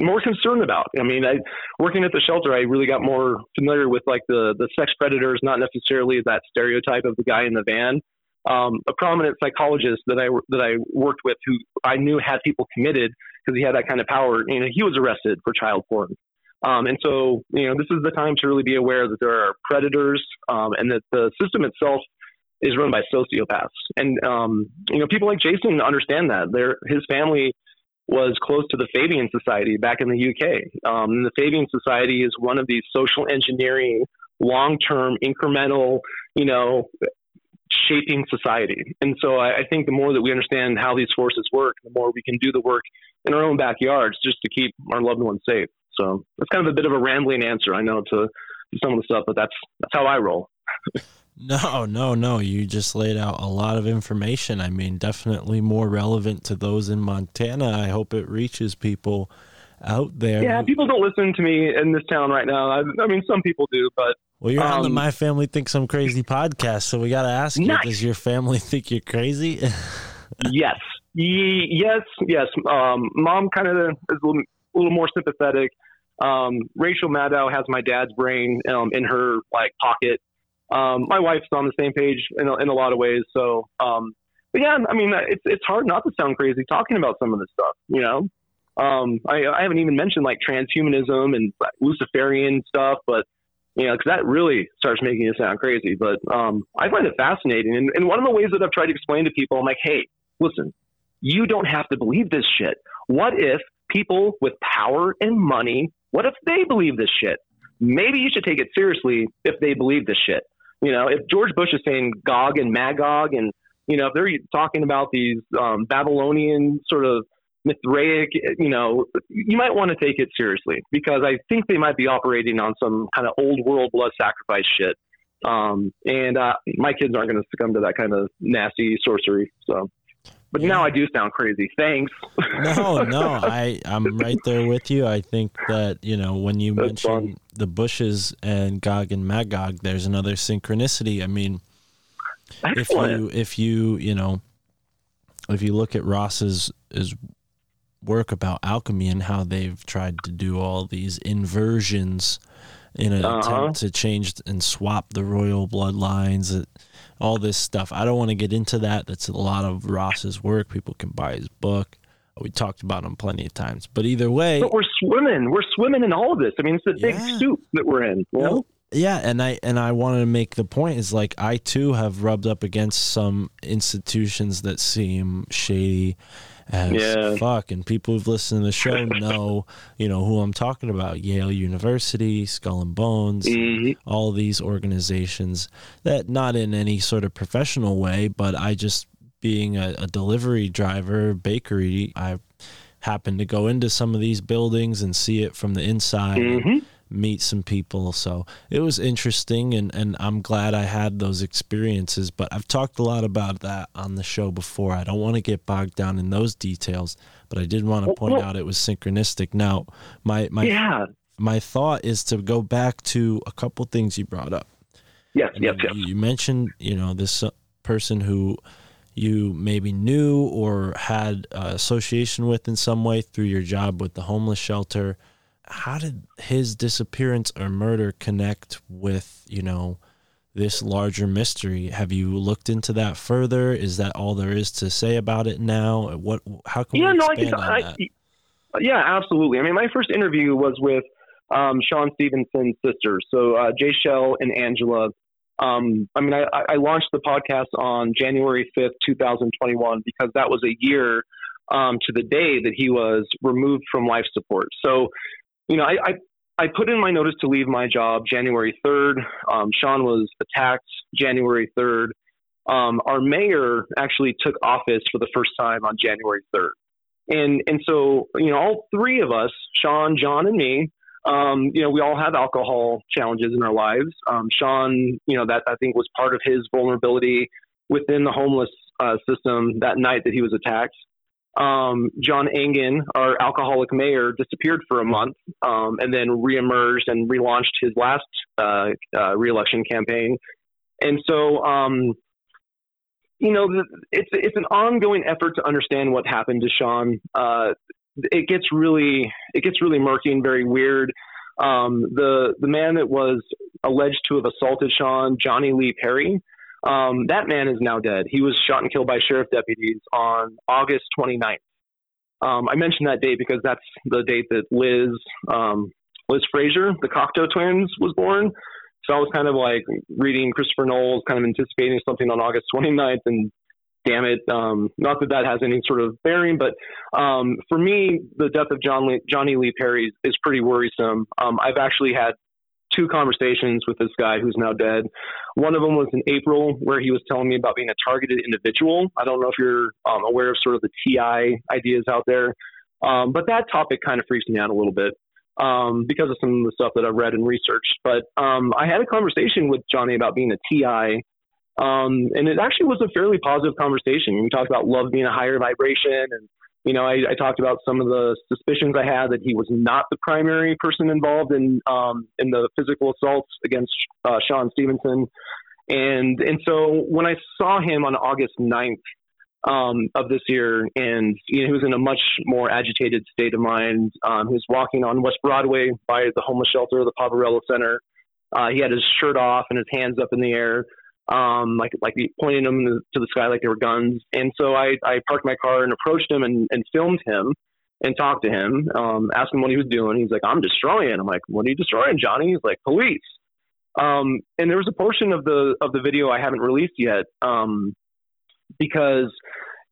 more concerned about. I mean, I working at the shelter, I really got more familiar with like the the sex predators, not necessarily that stereotype of the guy in the van. Um, a prominent psychologist that I that I worked with, who I knew had people committed because he had that kind of power. You know, he was arrested for child porn. Um, and so, you know, this is the time to really be aware that there are predators um, and that the system itself is run by sociopaths. And, um, you know, people like Jason understand that. Their, his family was close to the Fabian Society back in the UK. Um, the Fabian Society is one of these social engineering, long term, incremental, you know, shaping society. And so I, I, think the more that we understand how these forces work, the more we can do the work in our own backyards just to keep our loved ones safe. So that's kind of a bit of a rambling answer, I know, to, to some of the stuff, but that's that's how I roll. no, no, no. You just laid out a lot of information. I mean, definitely more relevant to those in Montana. I hope it reaches people out there. Yeah, people don't listen to me in this town right now. I, I mean, some people do, but well, you're um, on the My Family Thinks I'm Crazy podcast, so we got to ask you. Does your family think you're crazy? yes, yes, yes. Um, mom kind of is a little, a little, more sympathetic. Um, Rachel Maddow has my dad's brain um, in her like pocket. Um, my wife's on the same page in a, in a lot of ways. So, but yeah, I mean, it's it's hard not to sound crazy talking about some of this stuff. You know, I, I haven't even mentioned like transhumanism and Luciferian stuff, but you know, because that really starts making it sound crazy. But um, I find it fascinating. And, and one of the ways that I've tried to explain to people, I'm like, hey, listen, you don't have to believe this shit. What if people with power and money, what if they believe this shit? Maybe you should take it seriously if they believe this shit. You know, if George Bush is saying Gog and Magog, and you know, if they're talking about these um, Babylonian sort of Mithraic, you know, you might want to take it seriously because I think they might be operating on some kind of old world blood sacrifice shit. Um, and uh, my kids aren't going to succumb to that kind of nasty sorcery. So, but yeah. now I do sound crazy. Thanks. no, no, I I'm right there with you. I think that you know when you That's mention fun. the Bushes and Gog and Magog, there's another synchronicity. I mean, Excellent. if you if you you know if you look at Ross's is work about alchemy and how they've tried to do all these inversions in an uh-huh. attempt to change and swap the royal bloodlines, uh, all this stuff. I don't want to get into that. That's a lot of Ross's work. People can buy his book. We talked about him plenty of times. But either way, but we're swimming. We're swimming in all of this. I mean, it's a big yeah. soup that we're in. You know? yeah, and I and I wanted to make the point is like I too have rubbed up against some institutions that seem shady as yeah. fuck. And people who've listened to the show know, you know, who I'm talking about. Yale University, Skull and Bones, mm-hmm. all these organizations that not in any sort of professional way, but I just being a, a delivery driver, bakery, I happen to go into some of these buildings and see it from the inside. Mm-hmm meet some people. So it was interesting, and, and I'm glad I had those experiences. But I've talked a lot about that on the show before. I don't want to get bogged down in those details, but I did want to point well, out it was synchronistic. Now, my my yeah. my thought is to go back to a couple things you brought up. Yes, yes, yes. You mentioned, you know, this uh, person who you maybe knew or had uh, association with in some way through your job with the homeless shelter how did his disappearance or murder connect with you know this larger mystery? Have you looked into that further? Is that all there is to say about it now? What how can yeah, we expand no, I, on that? yeah absolutely. I mean my first interview was with um, sean stevenson's sisters so uh, jay shell and angela. Um, i mean I, I launched the podcast on january 5th 2021 because that was a year um, to the day that he was removed from life support. So you know, I, I, I put in my notice to leave my job January 3rd. Um, Sean was attacked January 3rd. Um, our mayor actually took office for the first time on January 3rd. And, and so, you know, all three of us, Sean, John, and me, um, you know, we all have alcohol challenges in our lives. Um, Sean, you know, that I think was part of his vulnerability within the homeless uh, system that night that he was attacked. Um, John Engen, our alcoholic mayor, disappeared for a month um, and then reemerged and relaunched his last uh, uh, reelection campaign. And so, um, you know, it's it's an ongoing effort to understand what happened to Sean. Uh, it gets really it gets really murky and very weird. Um, the the man that was alleged to have assaulted Sean, Johnny Lee Perry, um, that man is now dead. He was shot and killed by sheriff deputies on August 29th. Um, I mentioned that date because that's the date that Liz um, Liz Fraser, the Cocteau twins, was born. So I was kind of like reading Christopher Knowles, kind of anticipating something on August 29th, and damn it, um, not that that has any sort of bearing, but um, for me, the death of John Lee, Johnny Lee Perry is pretty worrisome. Um, I've actually had two conversations with this guy who's now dead. One of them was in April, where he was telling me about being a targeted individual. I don't know if you're um, aware of sort of the TI ideas out there, um, but that topic kind of freaks me out a little bit um, because of some of the stuff that I've read and researched. But um, I had a conversation with Johnny about being a TI. Um, and it actually was a fairly positive conversation. We talked about love being a higher vibration and you know, I, I, talked about some of the suspicions I had that he was not the primary person involved in um, in the physical assaults against uh, Sean Stevenson, and and so when I saw him on August 9th um, of this year, and you know, he was in a much more agitated state of mind. Um, he was walking on West Broadway by the homeless shelter, the Poverello Center. Uh, he had his shirt off and his hands up in the air um, like like pointing them to the sky like they were guns. And so I, I parked my car and approached him and, and filmed him and talked to him, um, asked him what he was doing. He's like, I'm destroying. I'm like, what are you destroying, Johnny? He's like, police. Um, and there was a portion of the of the video I haven't released yet um, because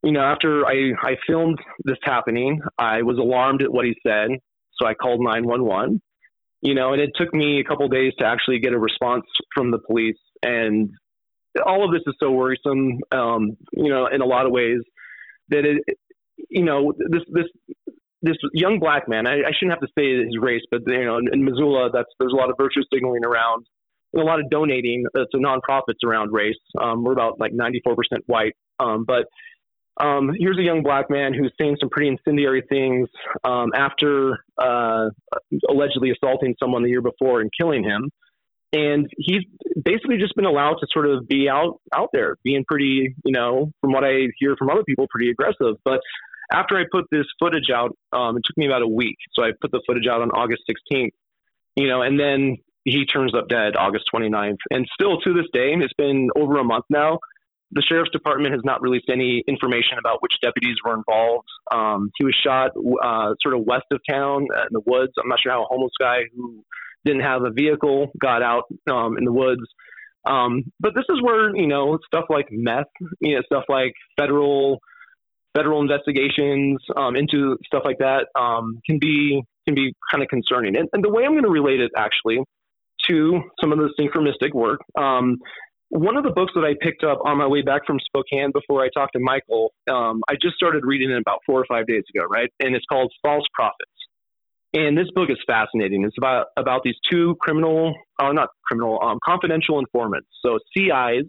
you know after I I filmed this happening, I was alarmed at what he said, so I called 911. You know, and it took me a couple days to actually get a response from the police. And all of this is so worrisome, um, you know, in a lot of ways that it, you know, this this this young black man. I, I shouldn't have to say his race, but you know, in, in Missoula, that's there's a lot of virtue signaling around, and a lot of donating uh, to nonprofits around race. Um, we're about like 94% white, um, but um, here's a young black man who's saying some pretty incendiary things um, after uh, allegedly assaulting someone the year before and killing him and he's basically just been allowed to sort of be out out there, being pretty, you know, from what I hear from other people, pretty aggressive. But after I put this footage out, um, it took me about a week. So I put the footage out on August 16th, you know, and then he turns up dead August 29th. And still to this day, it's been over a month now. The sheriff's department has not released any information about which deputies were involved. Um, he was shot uh, sort of west of town in the woods. I'm not sure how a homeless guy who didn't have a vehicle, got out um, in the woods. Um, but this is where you know stuff like meth, you know, stuff like federal federal investigations um, into stuff like that um, can be can be kind of concerning. And, and the way I'm going to relate it actually to some of the synchronistic work. Um, one of the books that I picked up on my way back from Spokane before I talked to Michael, um, I just started reading it about four or five days ago, right? And it's called False Prophets. And this book is fascinating. It's about about these two criminal, uh, not criminal, um, confidential informants. So CIs,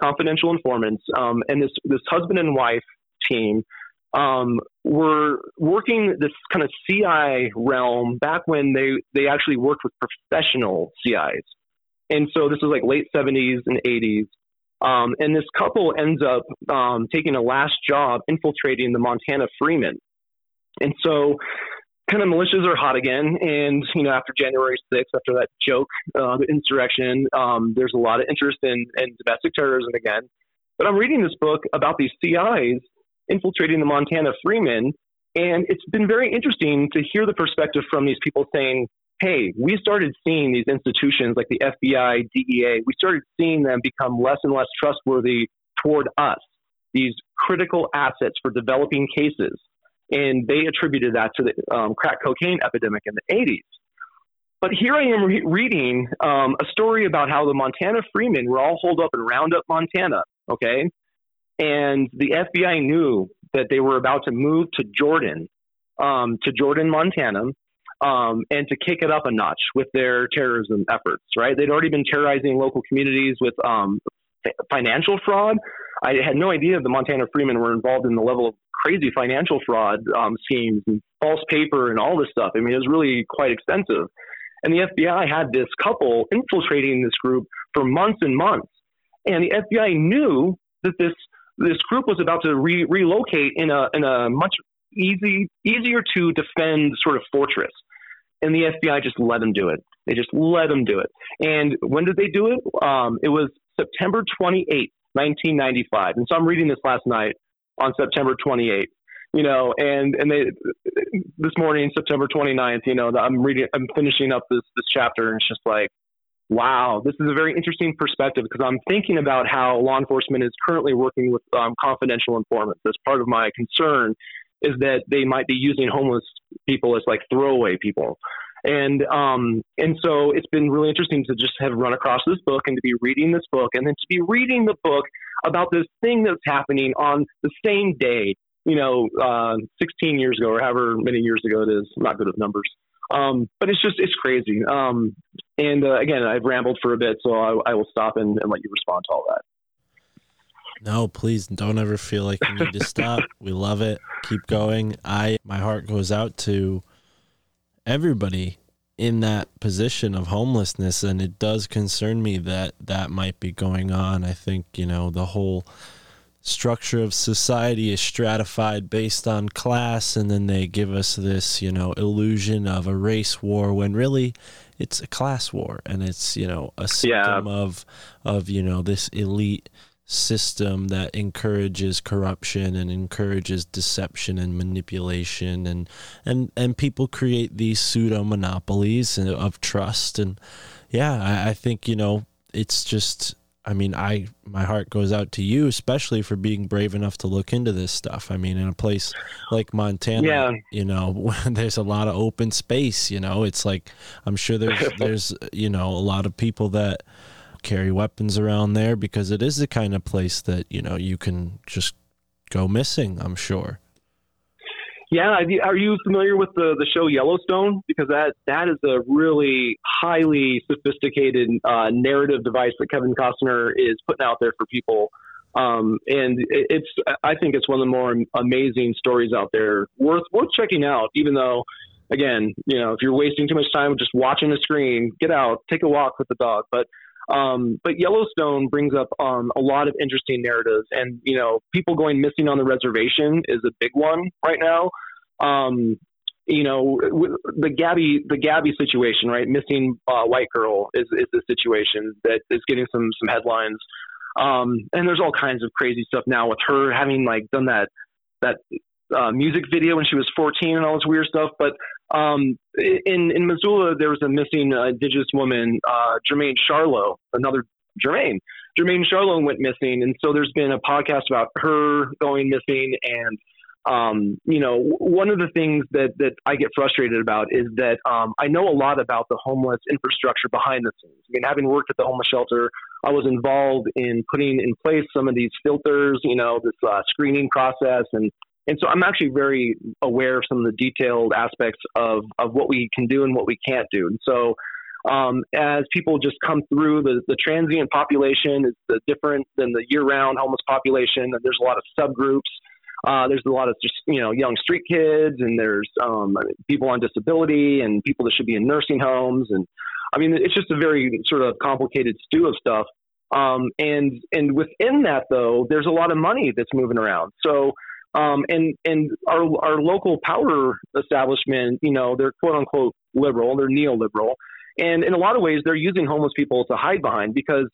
confidential informants, um, and this this husband and wife team um, were working this kind of CI realm back when they they actually worked with professional CIs. And so this was like late 70s and 80s. Um, and this couple ends up um, taking a last job infiltrating the Montana Freemen. And so kind of militias are hot again. And, you know, after January 6th, after that joke, uh, the insurrection, um, there's a lot of interest in, in domestic terrorism again. But I'm reading this book about these CIs infiltrating the Montana Freemen. And it's been very interesting to hear the perspective from these people saying, hey, we started seeing these institutions like the FBI, DEA, we started seeing them become less and less trustworthy toward us, these critical assets for developing cases and they attributed that to the um, crack cocaine epidemic in the 80s. But here I am re- reading um, a story about how the Montana Freemen were all holed up in Roundup, Montana, okay? And the FBI knew that they were about to move to Jordan, um, to Jordan, Montana, um, and to kick it up a notch with their terrorism efforts, right? They'd already been terrorizing local communities with um, financial fraud. I had no idea the Montana Freemen were involved in the level of crazy financial fraud um, schemes and false paper and all this stuff. I mean, it was really quite extensive. And the FBI had this couple infiltrating this group for months and months. And the FBI knew that this this group was about to re- relocate in a in a much easy easier to defend sort of fortress. And the FBI just let them do it. They just let them do it. And when did they do it? Um, it was September 28th, 1995. And so I'm reading this last night on September 28th. You know, and and they this morning, September 29th. You know, I'm reading, I'm finishing up this this chapter, and it's just like, wow, this is a very interesting perspective because I'm thinking about how law enforcement is currently working with um, confidential informants. As part of my concern is that they might be using homeless people as like throwaway people. And um, and so it's been really interesting to just have run across this book and to be reading this book and then to be reading the book about this thing that's happening on the same day, you know, uh, 16 years ago or however many years ago it is. I'm not good with numbers. Um, but it's just it's crazy. Um, and uh, again, I've rambled for a bit, so I, I will stop and, and let you respond to all that. No, please don't ever feel like you need to stop. we love it. Keep going. I my heart goes out to everybody in that position of homelessness and it does concern me that that might be going on. I think, you know, the whole structure of society is stratified based on class and then they give us this, you know, illusion of a race war when really it's a class war and it's, you know, a symptom Yeah. of of, you know, this elite system that encourages corruption and encourages deception and manipulation and and and people create these pseudo monopolies of trust. And yeah I, I think you know it's just I mean I my heart goes out to you especially for being brave enough to look into this stuff. I mean in a place like Montana Yeah. you know there's a lot of open space you know. It's like I'm sure there's there's you know a lot of people that carry weapons around there because it is the kind of place that you know you can just go missing i'm sure Yeah, are you familiar with the the show Yellowstone? Because that that is a really highly sophisticated uh, narrative device that Kevin Costner is putting out there for people. Um, and it, it's I think it's one of the more amazing stories out there, worth worth checking out. Even though, again, you know, if you're wasting too much time just watching the screen, get out, take a walk with the dog. But um, but Yellowstone brings up um, a lot of interesting narratives, and you know, people going missing on the reservation is a big one right now. Um, you know, the Gabby the Gabby situation, right? Missing uh, white girl is is the situation that is getting some some headlines. Um, and there's all kinds of crazy stuff now with her having like done that that uh, music video when she was 14 and all this weird stuff. But um, in in Missoula, there was a missing uh, indigenous woman, uh, Jermain Charlo, another Jermaine. Jermain Charlo went missing, and so there's been a podcast about her going missing. And um, you know, one of the things that that I get frustrated about is that um, I know a lot about the homeless infrastructure behind the scenes. I mean, having worked at the homeless shelter, I was involved in putting in place some of these filters, you know, this uh, screening process, and and so I'm actually very aware of some of the detailed aspects of of what we can do and what we can't do. And so, um, as people just come through, the the transient population is different than the year-round homeless population, and there's a lot of subgroups. Uh, there's a lot of just you know young street kids, and there's um, people on disability, and people that should be in nursing homes, and I mean it's just a very sort of complicated stew of stuff. Um, and and within that though, there's a lot of money that's moving around. So um, and and our our local power establishment, you know, they're quote unquote liberal, they're neoliberal, and in a lot of ways, they're using homeless people to hide behind because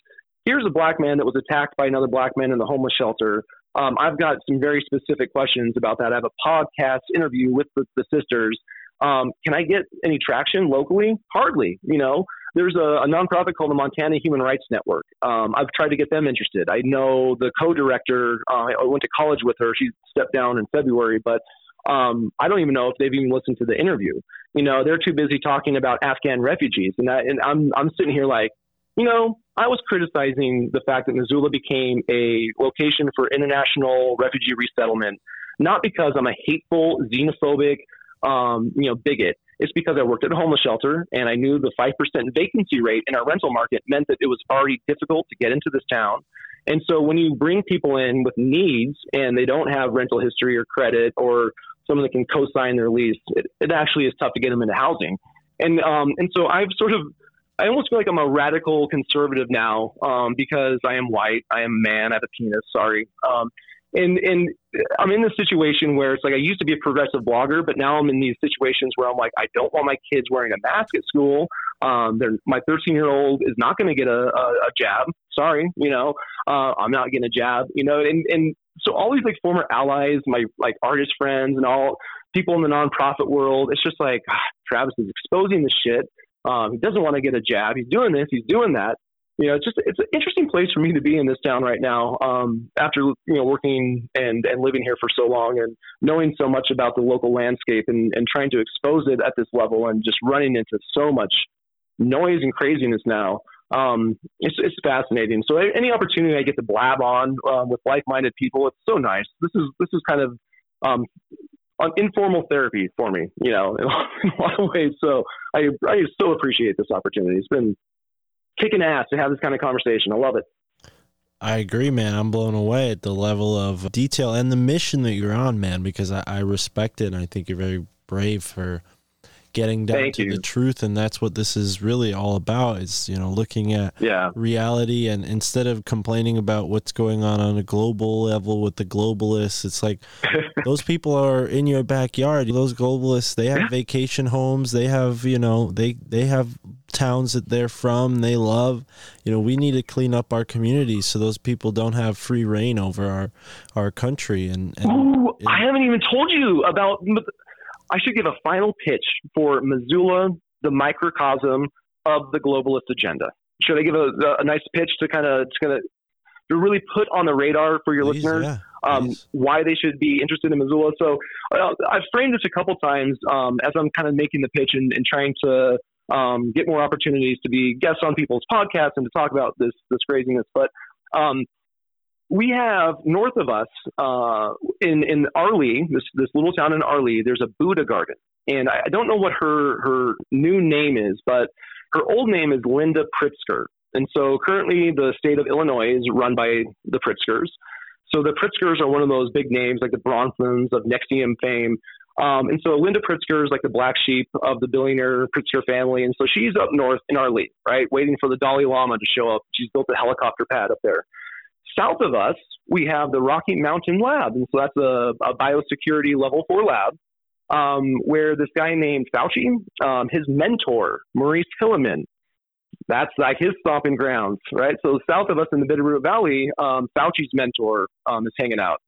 here's a black man that was attacked by another black man in the homeless shelter. Um, I've got some very specific questions about that. I have a podcast interview with the, the sisters. Um, can I get any traction locally? Hardly. You know, there's a, a nonprofit called the Montana Human Rights Network. Um, I've tried to get them interested. I know the co-director. Uh, I went to college with her. She stepped down in February, but um, I don't even know if they've even listened to the interview. You know, they're too busy talking about Afghan refugees, and, that, and I'm I'm sitting here like, you know, I was criticizing the fact that Missoula became a location for international refugee resettlement, not because I'm a hateful, xenophobic, um, you know, bigot. It's because I worked at a homeless shelter and I knew the 5% vacancy rate in our rental market meant that it was already difficult to get into this town. And so when you bring people in with needs and they don't have rental history or credit or someone that can co-sign their lease, it, it actually is tough to get them into housing. And um, and so I've sort of I almost feel like I'm a radical conservative now um, because I am white, I am man, I have a penis. Sorry. Um, and and I'm in this situation where it's like I used to be a progressive blogger, but now I'm in these situations where I'm like I don't want my kids wearing a mask at school. Um, my 13 year old is not going to get a, a, a, jab. Sorry, you know, uh, I'm not getting a jab. You know, and and so all these like former allies, my like artist friends, and all people in the nonprofit world, it's just like ah, Travis is exposing the shit. Um, he doesn't want to get a jab. He's doing this. He's doing that you know, it's just it's an interesting place for me to be in this town right now. Um, after you know working and and living here for so long and knowing so much about the local landscape and and trying to expose it at this level and just running into so much noise and craziness now. Um, it's it's fascinating. So any opportunity I get to blab on um, with like-minded people, it's so nice. This is this is kind of um, informal therapy for me, you know, in a lot of ways. So I I so appreciate this opportunity. It's been kicking ass to have this kind of conversation. I love it. I agree, man. I'm blown away at the level of detail and the mission that you're on, man, because I, I respect it and I think you're very brave for getting down Thank to you. the truth and that's what this is really all about is you know looking at yeah. reality and instead of complaining about what's going on on a global level with the globalists it's like those people are in your backyard those globalists they have vacation homes they have you know they they have towns that they're from they love you know we need to clean up our communities so those people don't have free reign over our our country and, and Ooh, I haven't even told you about I should give a final pitch for Missoula, the microcosm of the globalist agenda. Should I give a, a nice pitch to kind of to kind of to really put on the radar for your Please, listeners yeah, um, why they should be interested in Missoula? So uh, I've framed this a couple times um, as I'm kind of making the pitch and, and trying to um, get more opportunities to be guests on people's podcasts and to talk about this this craziness. But um, we have north of us uh, in in Arlee, this this little town in Arlee. There's a Buddha garden, and I, I don't know what her her new name is, but her old name is Linda Pritzker. And so currently, the state of Illinois is run by the Pritzkers. So the Pritzkers are one of those big names, like the Bronfmans of NXIVM fame. Um, and so Linda Pritzker is like the black sheep of the billionaire Pritzker family. And so she's up north in Arlee, right, waiting for the Dalai Lama to show up. She's built a helicopter pad up there. South of us, we have the Rocky Mountain Lab. And so that's a, a biosecurity level four lab um, where this guy named Fauci, um, his mentor, Maurice Hilleman, that's like his stomping grounds, right? So south of us in the Bitterroot Valley, um, Fauci's mentor um, is hanging out.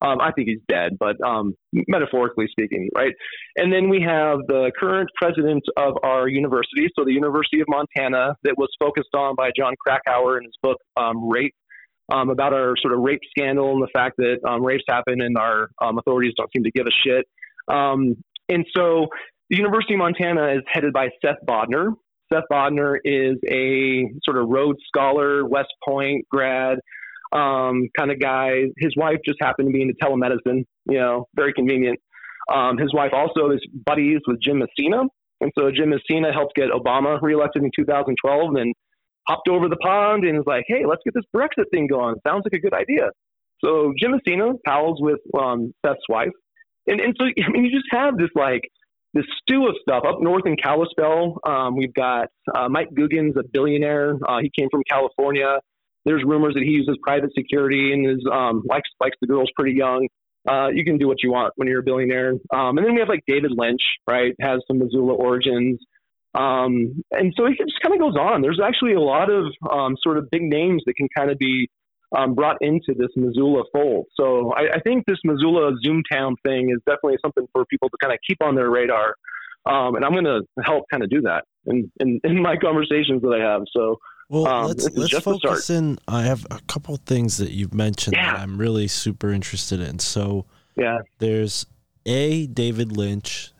Um, I think he's dead, but um, metaphorically speaking, right? And then we have the current president of our university, so the University of Montana, that was focused on by Jon Krakauer in his book Rape, um, about our sort of rape scandal and the fact that um, rapes happen and our um, authorities don't seem to give a shit. Um, and so the University of Montana is headed by Seth Bodnar. Seth Bodnar is a sort of Rhodes Scholar, West Point grad um, kind of guy. His wife just happened to be into telemedicine, you know, very convenient. Um, his wife also is buddies with Jim Messina. And so Jim Messina helped get Obama reelected in 2012 and hopped over the pond and was like, hey, let's get this Brexit thing going. Sounds like a good idea. So Jim Messina pals with um, Seth's wife. And, and so, I mean, you just have this like, this stew of stuff up north in Kalispell. Um, we've got uh, Mike Googans, a billionaire. Uh, he came from California. There's rumors that he uses private security and is um, likes likes the girls pretty young. Uh, you can do what you want when you're a billionaire. Um, and then we have like David Lynch, right? Has some Missoula origins. Um, and so it just kind of goes on. There's actually a lot of um, sort of big names that can kind of be um, brought into this Missoula fold. So I, I think this Missoula Zoomtown thing is definitely something for people to kind of keep on their radar. Um, and I'm going to help kind of do that in, in, in my conversations that I have. So Well, Um, let's let's focus in. I have a couple things that you've mentioned Yeah. that I'm really super interested in. So yeah, there's a David Lynch,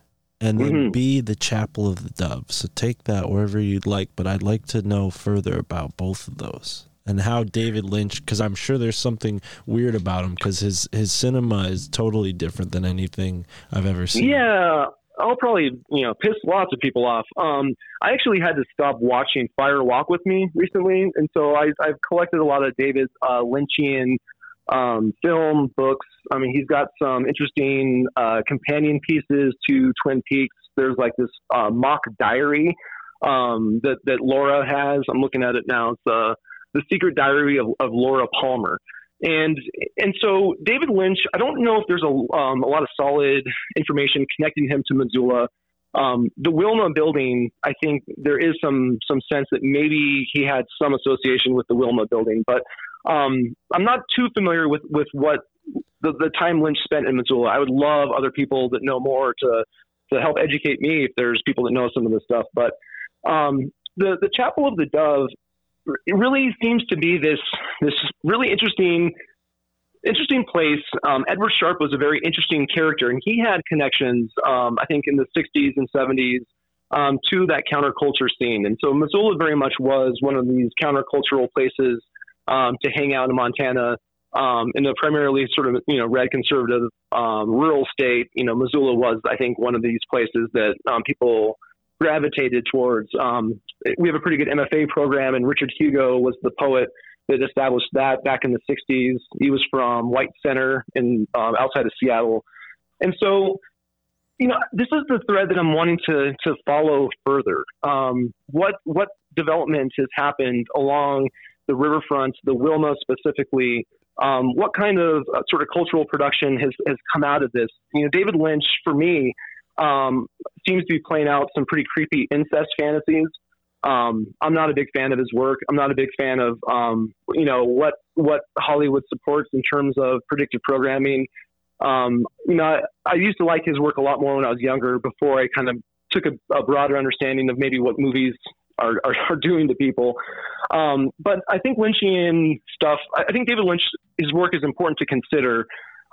and then Mhm. B the Chapel of the Dove. So take that wherever you'd like, but I'd like to know further about both of those and how David Lynch, because I'm sure there's something weird about him, because his his cinema is totally different than anything I've ever seen. Yeah, I'll probably you know piss lots of people off. Um, I actually had to stop watching Fire Walk with Me recently, and so I, I've collected a lot of David uh, Lynchian um, film books. I mean, he's got some interesting uh, companion pieces to Twin Peaks. There's like this uh, mock diary um, that that Laura has. I'm looking at it now. It's uh, the Secret Diary of, of Laura Palmer. And and so David Lynch, I don't know if there's a um, a lot of solid information connecting him to Missoula. Um, the Wilma building, I think there is some some sense that maybe he had some association with the Wilma building, but um, I'm not too familiar with with what the, the time Lynch spent in Missoula. I would love other people that know more to to help educate me if there's people that know some of this stuff. But um, the the Chapel of the Dove it really seems to be this this really interesting interesting place. Um, Edward Sharp was a very interesting character, and he had connections, um, I think, in the 60s and 70s um, to that counterculture scene. And so Missoula very much was one of these countercultural places um, to hang out in Montana. Um, in a primarily sort of you know red conservative um, rural state, you know Missoula was I think one of these places that people gravitated towards. Um, we have a pretty good MFA program, and Richard Hugo was the poet that established that back in the 60s. He was from White Center in um, outside of Seattle, and so you know this is the thread that I'm wanting to to follow further. Um, what what development has happened along the riverfront, the Wilma specifically? Um, what kind of uh, sort of cultural production has has come out of this? You know, David Lynch for me um, seems to be playing out some pretty creepy incest fantasies. Um, I'm not a big fan of his work. I'm not a big fan of um, you know what what Hollywood supports in terms of predictive programming. Um, you know, I, I, used to like his work a lot more when I was younger. Before I kind of took a, a broader understanding of maybe what movies are, are, are doing to people. Um, but I think Lynchian stuff. I think David Lynch his work is important to consider.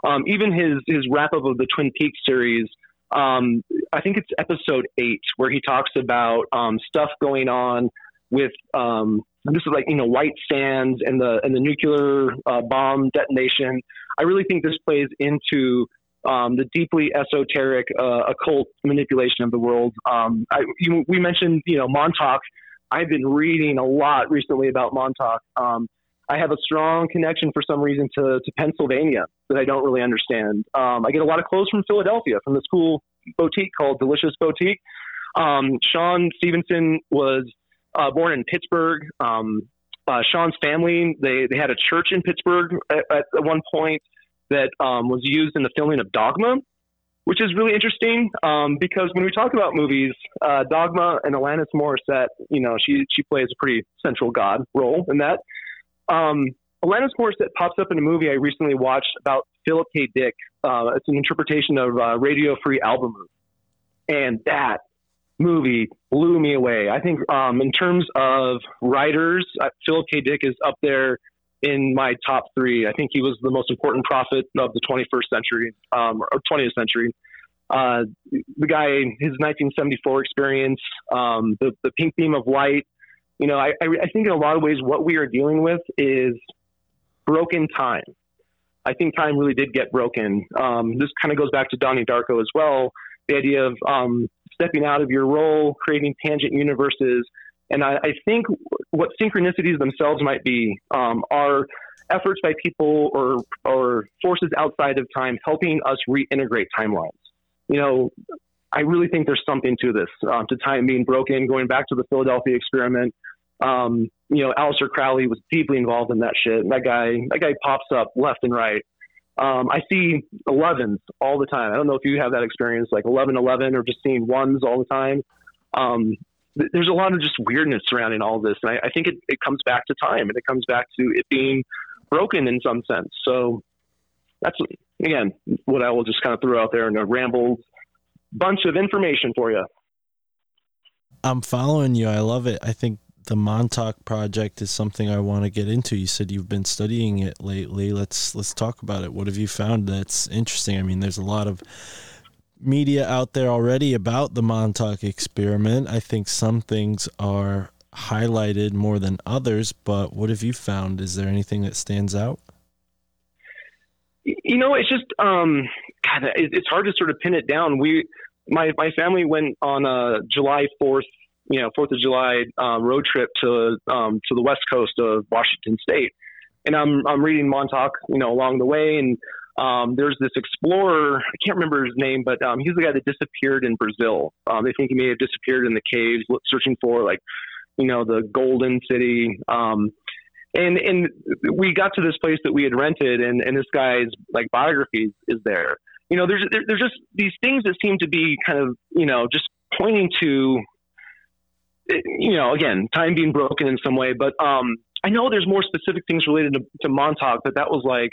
Um, even his his wrap up of the Twin Peaks series um, I think it's episode eight where he talks about um, stuff going on with um, this is like you know White Sands and the and the nuclear uh, bomb detonation. I really think this plays into um, the deeply esoteric uh, occult manipulation of the world. Um, I, you, we mentioned you know Montauk. I've been reading a lot recently about Montauk. Um, I have a strong connection for some reason to, to Pennsylvania that I don't really understand. Um, I get a lot of clothes from Philadelphia, from the school boutique called Delicious Boutique. Um, Sean Stevenson was uh, born in Pittsburgh. Um, uh, Sean's family, they, they had a church in Pittsburgh at, at one point that um, was used in the filming of Dogma, which is really interesting um, because when we talk about movies, uh, Dogma and Alanis Morissette, you know, she, she plays a pretty central God role in that. Um, Alanis Morissette pops up in a movie I recently watched about Philip K. Dick. Uh, it's an interpretation of uh, Radio Free Albemuth. And that movie blew me away. I think um, in terms of writers, uh, Philip K. Dick is up there in my top three. I think he was the most important prophet of the 21st century um, or 20th century. Uh, the guy, his 1974 experience, um, the, the pink beam of light, you know, I, I think in a lot of ways what we are dealing with is broken time. I think time really did get broken. Um, this kind of goes back to Donnie Darko as well. The idea of um, stepping out of your role, creating tangent universes, and I, I think what synchronicities themselves might be um, are efforts by people or or forces outside of time helping us reintegrate timelines. You know, I really think there's something to this, um, to time being broken, going back to the Philadelphia experiment. Um, you know, Aleister Crowley was deeply involved in that shit. That guy, that guy pops up left and right. Um, I see 11s all the time. I don't know if you have that experience, like 11, 11, or just seeing ones all the time. Um, there's a lot of just weirdness surrounding all this. And I, I think it, it comes back to time and it comes back to it being broken in some sense. So that's, again, what I will just kind of throw out there in a rambled bunch of information for you. I'm following you. I love it. I think the Montauk project is something I want to get into. You said you've been studying it lately. Let's let's talk about it. What have you found that's interesting? I mean, there's a lot of media out there already about the Montauk experiment. I think some things are highlighted more than others, but what have you found? Is there anything that stands out? You know, it's just um, God, it's hard to sort of pin it down. We my my family went on a July Fourth, you know, Fourth of July uh, road trip to um, to the west coast of Washington State, and I'm I'm reading Montauk, you know, along the way, and um, there's this explorer. I can't remember his name, but um, he's the guy that disappeared in Brazil. Um, they think he may have disappeared in the caves, searching for like, you know, the Golden City. Um, and and we got to this place that we had rented, and and this guy's like biography is there. You know, there's there, there's just these things that seem to be kind of you know just pointing to, you know, again, time being broken in some way. But um, I know there's more specific things related to, to Montauk, but that was like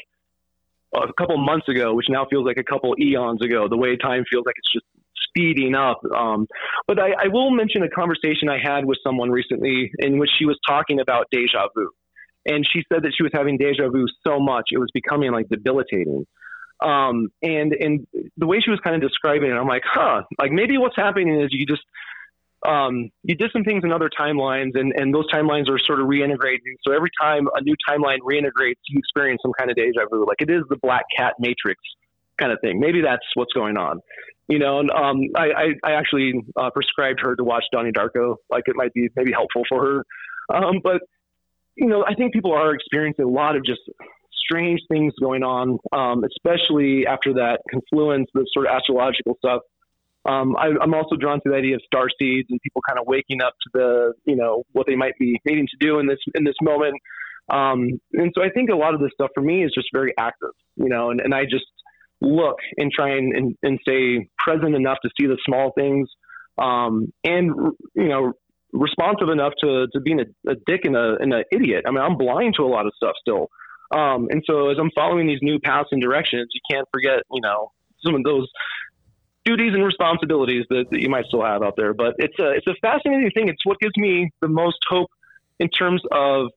a couple months ago, which now feels like a couple eons ago. The way time feels like it's just speeding up. Um, but I, I will mention a conversation I had with someone recently in which she was talking about deja vu, and she said that she was having deja vu so much it was becoming like debilitating. Um, and and the way she was kind of describing it, I'm like, huh, like maybe what's happening is you just um, you did some things in other timelines, and, and those timelines are sort of reintegrating. So every time a new timeline reintegrates, you experience some kind of deja vu. Like it is the Black Cat Matrix kind of thing. Maybe that's what's going on. You know, and um, I, I, I actually uh, prescribed her to watch Donnie Darko. Like it might be maybe helpful for her. Um, but you know, I think people are experiencing a lot of just strange things going on, um, especially after that confluence, the sort of astrological stuff um, I, am also drawn to the idea of star seeds and people kind of waking up to the, you know, what they might be needing to do in this in this moment. Um, and so I think a lot of this stuff for me is just very active, you know, and, and I just look and try and, and, and stay present enough to see the small things um, and, you know, responsive enough to, to being a, a dick and a, and an idiot. I mean, I'm blind to a lot of stuff still. Um, and so as I'm following these new paths and directions, you can't forget, you know, some of those duties and responsibilities that, that you might still have out there. But it's a it's a fascinating thing. It's what gives me the most hope in terms of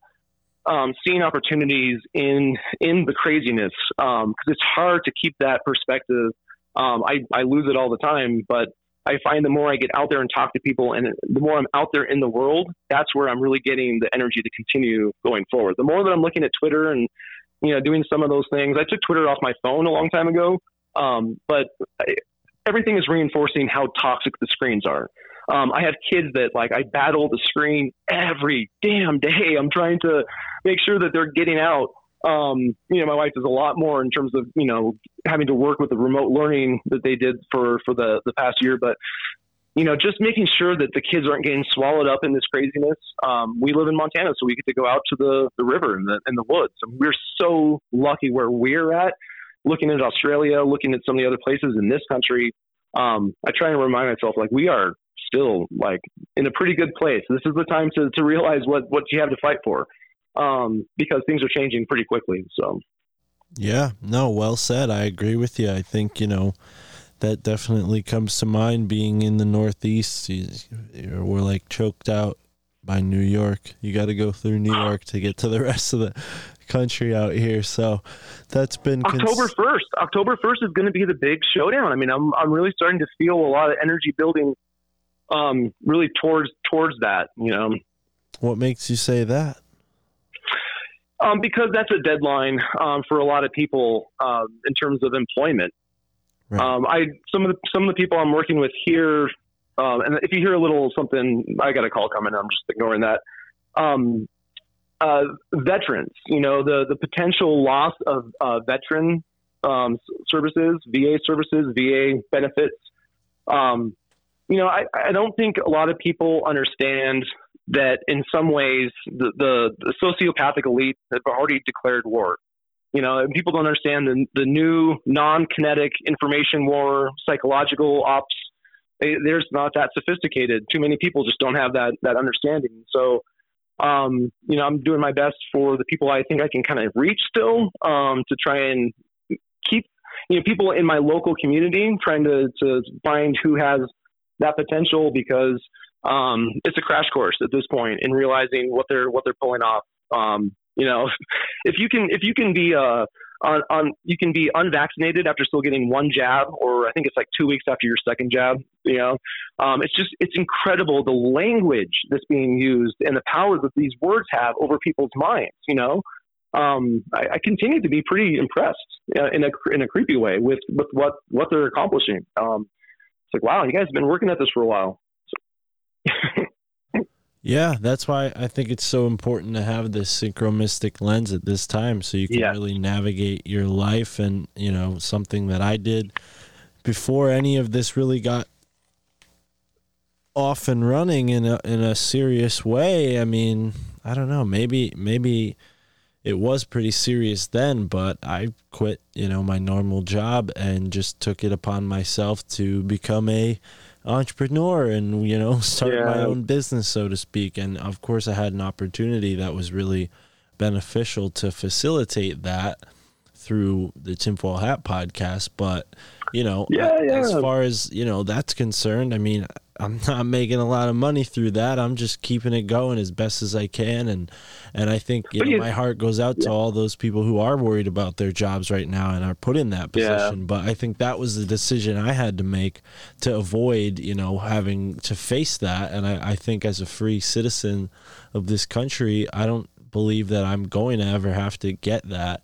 um, seeing opportunities in in the craziness because um, it's hard to keep that perspective. Um, I, I lose it all the time, but I find the more I get out there and talk to people, and the more I'm out there in the world, that's where I'm really getting the energy to continue going forward. The more that I'm looking at Twitter and you know doing some of those things, I took Twitter off my phone a long time ago, um, but everything is reinforcing how toxic the screens are. Um, I have kids that like I battle the screen every damn day. I'm trying to make sure that they're getting out. Um, you know, my wife does a lot more in terms of you know having to work with the remote learning that they did for for the the past year, but you know, just making sure that the kids aren't getting swallowed up in this craziness. Um, we live in Montana, so we get to go out to the, the river and the, and the woods. And we're so lucky where we're at looking at Australia, looking at some of the other places in this country, um, I try and remind myself like we are still like in a pretty good place. This is the time to, to realize what, what you have to fight for um, because things are changing pretty quickly. So, yeah, no, well said. I agree with you. I think, you know, that definitely comes to mind being in the Northeast. We're like choked out by New York. You got to go through New York to get to the rest of the country out here. So that's been cons- October first. October first is going to be the big showdown. I mean, I'm I'm really starting to feel a lot of energy building, um, really towards towards that. You know, what makes you say that? Um, because that's a deadline um, for a lot of people um, in terms of employment. Right. Um, I some of the some of the people I'm working with here, um, and if you hear a little something, I got a call coming. I'm just ignoring that. Uh, veterans, you know, the, the potential loss of uh, veteran um, services, VA services, VA benefits. Um, you know, I, I don't think a lot of people understand that in some ways the, the, the sociopathic elite have already declared war. You know, people don't understand the, the new non-kinetic information war, psychological ops. They, there's not that sophisticated. Too many people just don't have that that understanding. So, um, you know, I'm doing my best for the people I think I can kind of reach still um, to try and keep, you know, people in my local community trying to, to find who has that potential because um, it's a crash course at this point in realizing what they're what they're pulling off. Um, you know, if you can if you can be uh, on, on you can be unvaccinated after still getting one jab, or I think it's like two weeks after your second jab. You know, um, it's just it's incredible the language that's being used and the power that these words have over people's minds. You know, um, I, I, continue to be pretty impressed uh, in a in a creepy way with with what what they're accomplishing. Um, it's like, wow, you guys have been working at this for a while. Yeah, that's why I think it's so important to have this synchromystic lens at this time so you can Yeah. really navigate your life and, you know, something that I did before any of this really got off and running in a in a serious way. I mean, I don't know, maybe maybe it was pretty serious then, but I quit, you know, my normal job and just took it upon myself to become a entrepreneur and you know start my own business so to speak. And of course I had an opportunity that was really beneficial to facilitate that through the tinfoil hat podcast. But you know Yeah, as far as you know that's concerned i mean i'm not making a lot of money through that. I'm just keeping it going as best as i can. And and i think you know my heart goes out to all those people who are worried about their jobs right now and are put in that Yeah. position. But i think that was the decision i had to make to avoid you know having to face that. And i, I think as a free citizen of this country i don't believe that i'm going to ever have to get that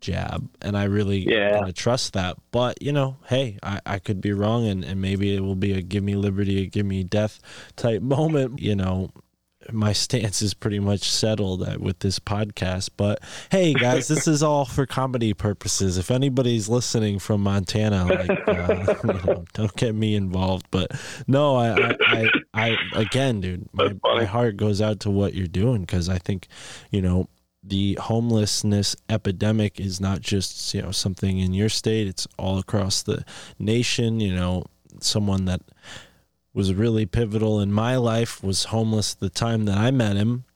jab and i really Yeah. kind of trust that. But you know hey I, I could be wrong and, and maybe it will be a give me liberty a give me death type moment. You know my stance is pretty much settled uh, with this podcast. But hey guys this is all for comedy purposes. If anybody's listening from montana like uh, you know, don't get me involved. But no i i, I, I again dude my, my heart goes out to what you're doing because i think you know the homelessness epidemic is not just you know something in your state it's all across the nation you know. Someone that was really pivotal in my life was homeless the time that I met him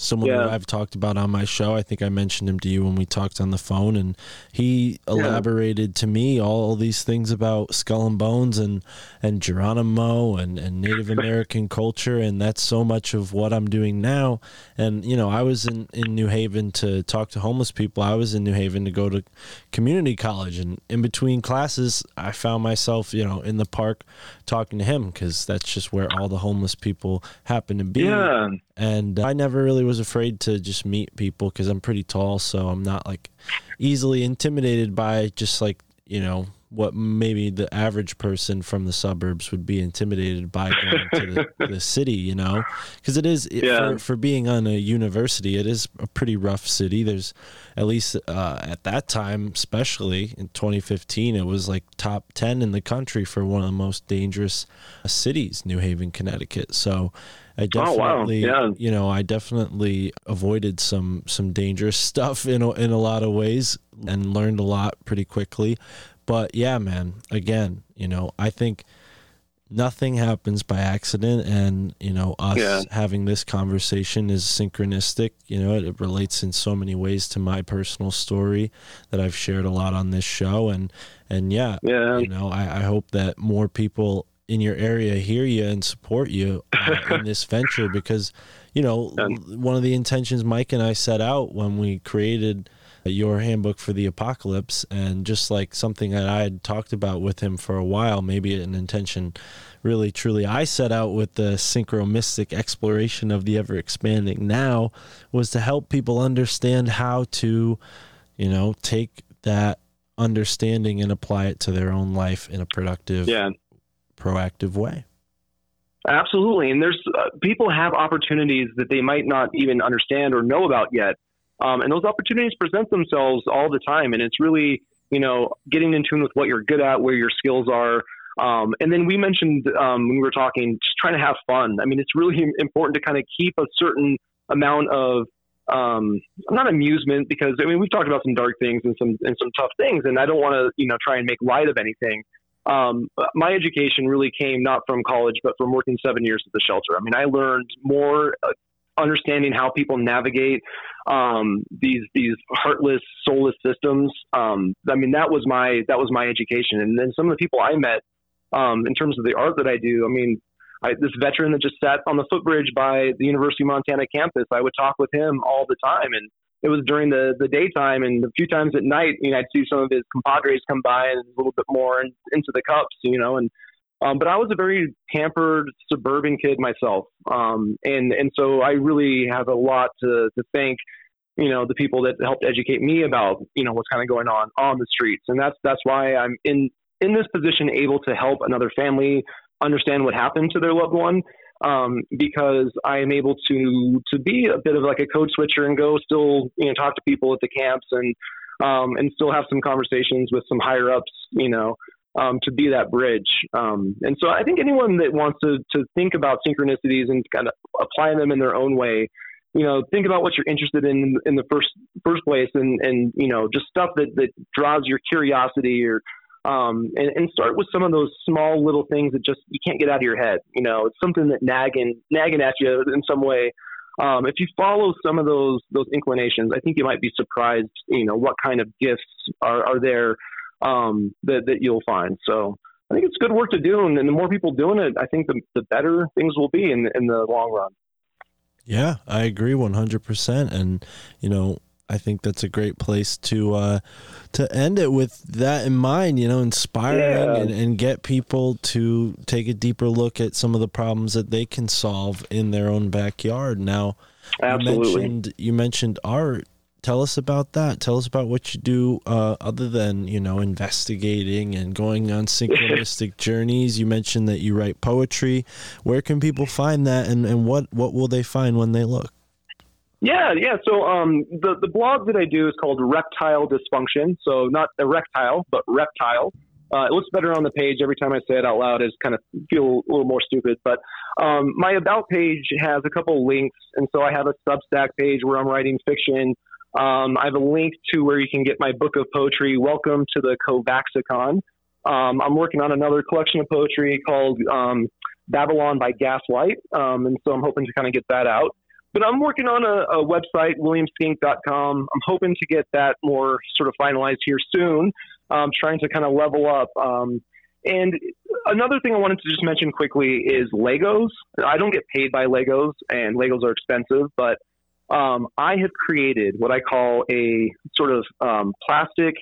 someone Yeah. I've talked about on my show. I think I mentioned him to you when we talked on the phone and he elaborated to me all these things about skull and bones and and Geronimo and and Native American culture and that's so much of what I'm doing now. And you know I was in in New Haven to talk to homeless people. I was in New Haven to go to community college and in between classes I found myself you know in the park talking to him cuz that's just where all the homeless people happen to be. Yeah. and I never really was afraid to just meet people because I'm pretty tall, so I'm not like easily intimidated by just like you know what maybe the average person from the suburbs would be intimidated by going to the, the city, you know, because it is it, Yeah. for, for being on a university, it is a pretty rough city. There's at least uh, at that time, especially in 2015, it was like top 10 in the country for one of the most dangerous cities, New Haven, Connecticut. So I Oh, wow. definitely, Yeah. you know, I definitely avoided some some dangerous stuff in a, in a lot of ways and learned a lot pretty quickly. But yeah, man, again, you know, I think nothing happens by accident and you know us Yeah. having this conversation is synchronistic you know it, it relates in so many ways to my personal story that i've shared a lot on this show and and yeah Yeah. you know I, I hope that more people in your area hear you and support you uh, in this venture because you know one of the intentions mike and i set out when we created your handbook for the apocalypse and just like something that i had talked about with him for a while maybe an intention really truly i set out with the synchromystic exploration of the ever expanding now was to help people understand how to you know take that understanding and apply it to their own life in a productive Yeah. Proactive way. Absolutely, and there's uh, people have opportunities that they might not even understand or know about yet, um, and those opportunities present themselves all the time. And it's really, you know, getting in tune with what you're good at, where your skills are, um, and then we mentioned um, when we were talking, just trying to have fun. I mean, it's really important to kind of keep a certain amount of um, not amusement because I mean we've talked about some dark things and some and some tough things, and I don't want to you know try and make light of anything um, my education really came not from college, but from working seven years at the shelter. I mean, I learned more uh, understanding how people navigate um, these these heartless, soulless systems. Um, I mean, that was my that was my education. And then some of the people I met, um, in terms of the art that I do, I mean. I, this veteran that just sat on the footbridge by the University of Montana campus, I would talk with him all the time, and it was during the the daytime and a few times at night you know i'd see some of his compadres come by and a little bit more in, into the cups you know and um, but i was a very pampered suburban kid myself. Um, and and so i really have a lot to to thank you know the people that helped educate me about you know what's kind of going on on the streets. And that's that's why i'm in in this position able to help another family understand what happened to their loved one um, because I am able to to be a bit of like a code switcher and go still you know talk to people at the camps and um, and still have some conversations with some higher ups you know um, to be that bridge. Um, and so I think anyone that wants to to think about synchronicities and kind of apply them in their own way. You know, think about what you're interested in in the first first place, and and you know, just stuff that that draws your curiosity or um, and, and, start with some of those small little things that just you can't get out of your head. You know, it's something that nagging nagging at you in some way. Um, if you follow some of those those inclinations, I think you might be surprised. You know, what kind of gifts are, are there um, that that you'll find. So I think it's good work to do, and, and the more people doing it, I think the the better things will be in in the long run. Yeah, I agree 100%. And, you know, I think that's a great place to uh, to end it with that in mind. You know, inspiring yeah. and, and get people to take a deeper look at some of the problems that they can solve in their own backyard. Now, Absolutely. you mentioned you mentioned art. Tell us about that. Tell us about what you do uh, other than you know investigating and going on synchronistic journeys. You mentioned that you write poetry. Where can people find that, and, and what what will they find when they look? Yeah, yeah. So um, the the blog that I do is called Reptile Dysfunction. So not erectile, but reptile. Uh, it looks better on the page every time I say it out loud. Is kind of feel a little more stupid, but um, my about page has a couple links, and so I have a Substack page where I'm writing fiction. Um, I have a link to where you can get my book of poetry. Welcome to the Covaxicon. Um, I'm working on another collection of poetry called um, Babylon by Gaslight, um, and so I'm hoping to kind of get that out. But I'm working on a, a website, williamskink.com. I'm hoping to get that more sort of finalized here soon. I'm trying to kind of level up. Um, and another thing I wanted to just mention quickly is Legos. I don't get paid by Legos, and Legos are expensive, but um, I have created what I call a sort of um, plastic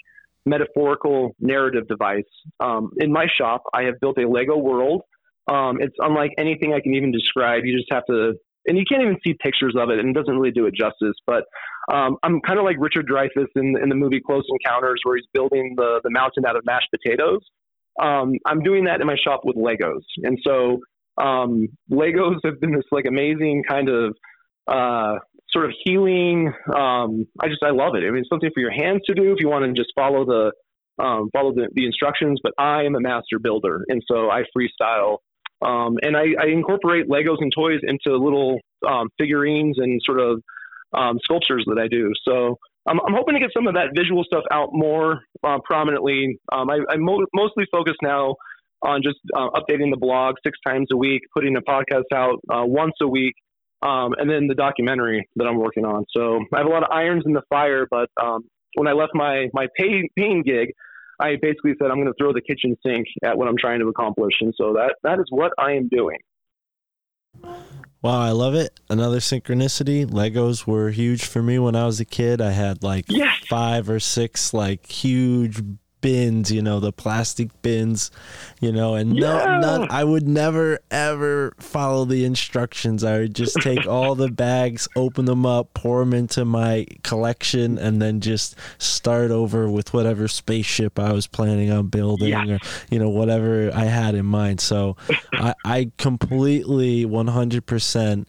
metaphorical narrative device. Um, in my shop, I have built a Lego world. Um, it's unlike anything I can even describe. You just have to and you can't even see pictures of it, and it doesn't really do it justice. But um, I'm kind of like Richard Dreyfuss in, in the movie Close Encounters, where he's building the the mountain out of mashed potatoes. Um, I'm doing that in my shop with Legos, and so um, Legos have been this like amazing kind of uh, sort of healing. Um, I just I love it. I mean, it's something for your hands to do if you want to just follow the um, follow the, the instructions. But I am a master builder, and so I freestyle um, and I, I, incorporate Legos and toys into little um, figurines and sort of um, sculptures that I do. So I'm, I'm, hoping to get some of that visual stuff out more uh, prominently. Um, I, am mo- mostly focused now on just uh, updating the blog six times a week, putting a podcast out uh, once a week, um, and then the documentary that I'm working on. So I have a lot of irons in the fire, but um, when I left my my pay, paying gig, I basically said I'm going to throw the kitchen sink at what I'm trying to accomplish, and so that that is what I am doing. Wow, I love it. Another synchronicity. Legos were huge for me when I was a kid. I had like yes. five or six like huge bins, you know, the plastic bins, you know, and no, yeah. none, I would never ever follow the instructions. I would just take all the bags, open them up, pour them into my collection, and then just start over with whatever spaceship I was planning on building yeah. or, you know, whatever I had in mind. So I, I completely 100%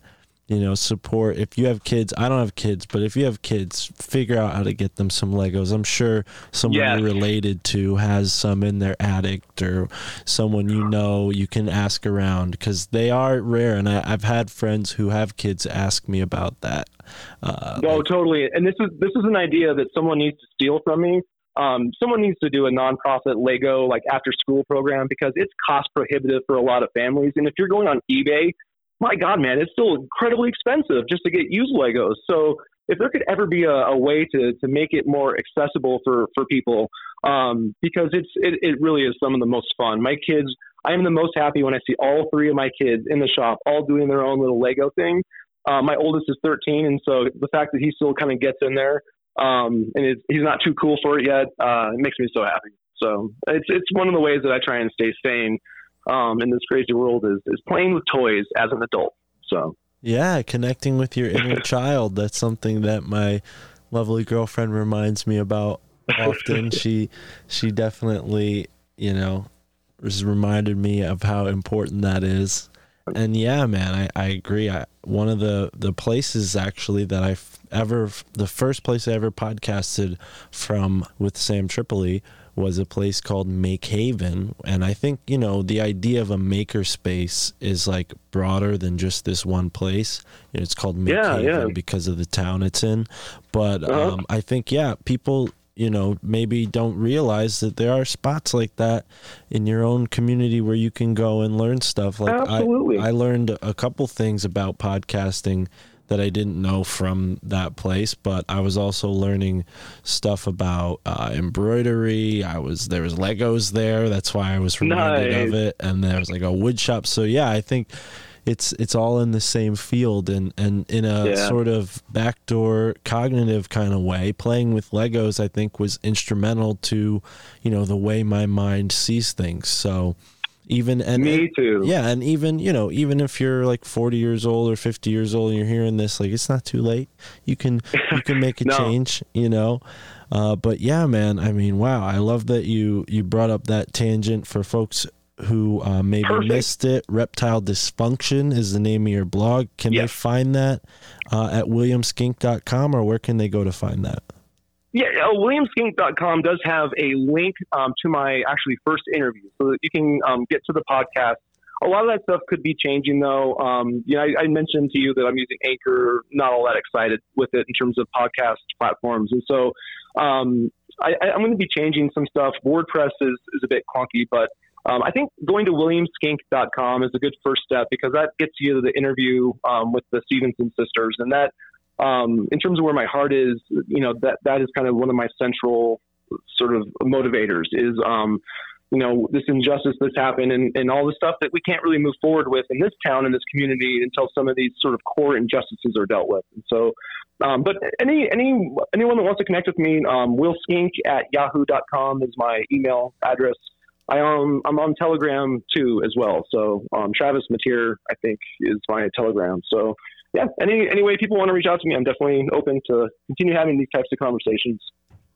you know, support. If you have kids, I don't have kids, but if you have kids, figure out how to get them some Legos. I'm sure someone you're related to has some in their attic or someone you know you can ask around because they are rare. And I, have had friends who have kids ask me about that. Uh, oh, like, totally. And this is this is an idea that someone needs to steal from me. Um, someone needs to do a nonprofit Lego like after school program because it's cost prohibitive for a lot of families. And if you're going on eBay my God, man, it's still incredibly expensive just to get used Legos. So if there could ever be a, a way to, to make it more accessible for, for people, um, because it's it, it really is some of the most fun. My kids, I am the most happy when I see all three of my kids in the shop, all doing their own little Lego thing. Uh, my oldest is 13, and so the fact that he still kind of gets in there um, and he's not too cool for it yet, uh, it makes me so happy. So it's it's one of the ways that I try and stay sane um, in this crazy world is, is playing with toys as an adult. So yeah, connecting with your inner child. That's something that my lovely girlfriend reminds me about often. she she definitely you know, just reminded me of how important that is. And yeah, man, I, I agree. I, one of the, the places actually that I ever, the first place I ever podcasted from with Sam Tripoli was a place called Make Haven. And I think, you know, the idea of a maker space is like broader than just this one place. It's called Make Yeah, Haven yeah. because of the town it's in. But Uh-huh. um, I think, yeah, people, you know, maybe don't realize that there are spots like that in your own community where you can go and learn stuff. Like Absolutely. I, I learned a couple things about podcasting that I didn't know from that place, but I was also learning stuff about uh, embroidery. I was there was Legos there. That's why I was reminded of it. And there was like a wood shop. So yeah, I think it's it's all in the same field and and in a Yeah. sort of backdoor cognitive kind of way. Playing with Legos, I think, was instrumental to you know the way my mind sees things. So even and Me too. yeah, and even you know, even if you're like 40 years old or 50 years old and you're hearing this, like it's not too late. You can you can make a No. change, you know. Uh, but yeah, man, I mean, wow, I love that you you brought up that tangent for folks who uh, maybe Perfect. missed it. Reptile dysfunction is the name of your blog. Can they find that uh, at williamskink.com or where can they go to find that? Yeah, uh, WilliamSkink.com does have a link um, to my actually first interview, so that you can um, get to the podcast. A lot of that stuff could be changing, though. Um, you know, I, I mentioned to you that I'm using Anchor. Not all that excited with it in terms of podcast platforms, and so um, I, I'm going to be changing some stuff. WordPress is is a bit clunky, but um, I think going to WilliamSkink.com is a good first step because that gets you to the interview um, with the Stevenson sisters, and that um, in terms of where my heart is, you know, that that is kind of one of my central sort of motivators is, um, you know, this injustice that's happened and, and all the stuff that we can't really move forward with in this town, in this community, until some of these sort of core injustices are dealt with. And so, um, but any any anyone that wants to connect with me, um, willskink at yahoo.com is my email address. I um I'm on Telegram too as well. So um, Travis Mateer, I think, is my Telegram. So yeah, any any way people want to reach out to me, I'm definitely open to continue having these types of conversations.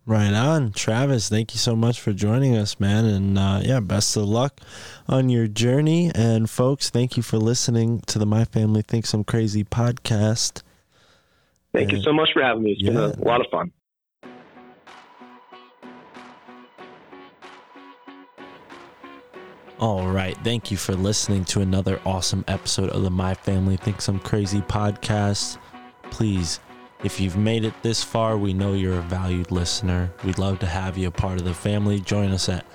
Right on, Travis. Thank you so much for joining us, man. And uh, yeah, best of luck on your journey. And folks, thank you for listening to the My Family Thinks I'm Crazy podcast. Thank you so much for having me. It's been a lot of fun. All right. Thank you for listening to another awesome episode of the My Family Thinks I'm Crazy podcast. Please, if you've made it this far, we know you're a valued listener. We'd love to have you a part of the family. Join us at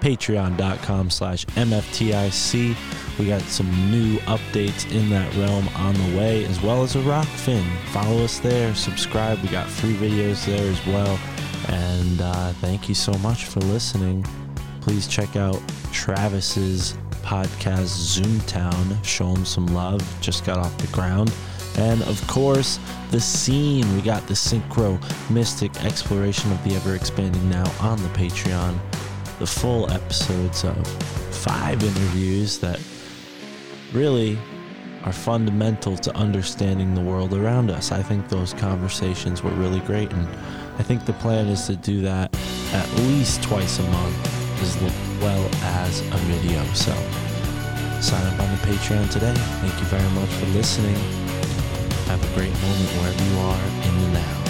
patreon.com slash mftic we got some new updates in that realm on the way as well as a Rokfin follow us there subscribe we got free videos there as well and uh, thank you so much for listening please check out Travis's podcast Zoomtown. Show him some love. Just got off the ground. And of course, the scene. We got the Synchro Mystic exploration of the ever expanding now on the Patreon. The full episodes of five interviews that really are fundamental to understanding the world around us. I think those conversations were really great, and I think the plan is to do that at least twice a month, as well as a video. So sign up on the Patreon today. Thank you very much for listening. Have a great moment wherever you are in the now.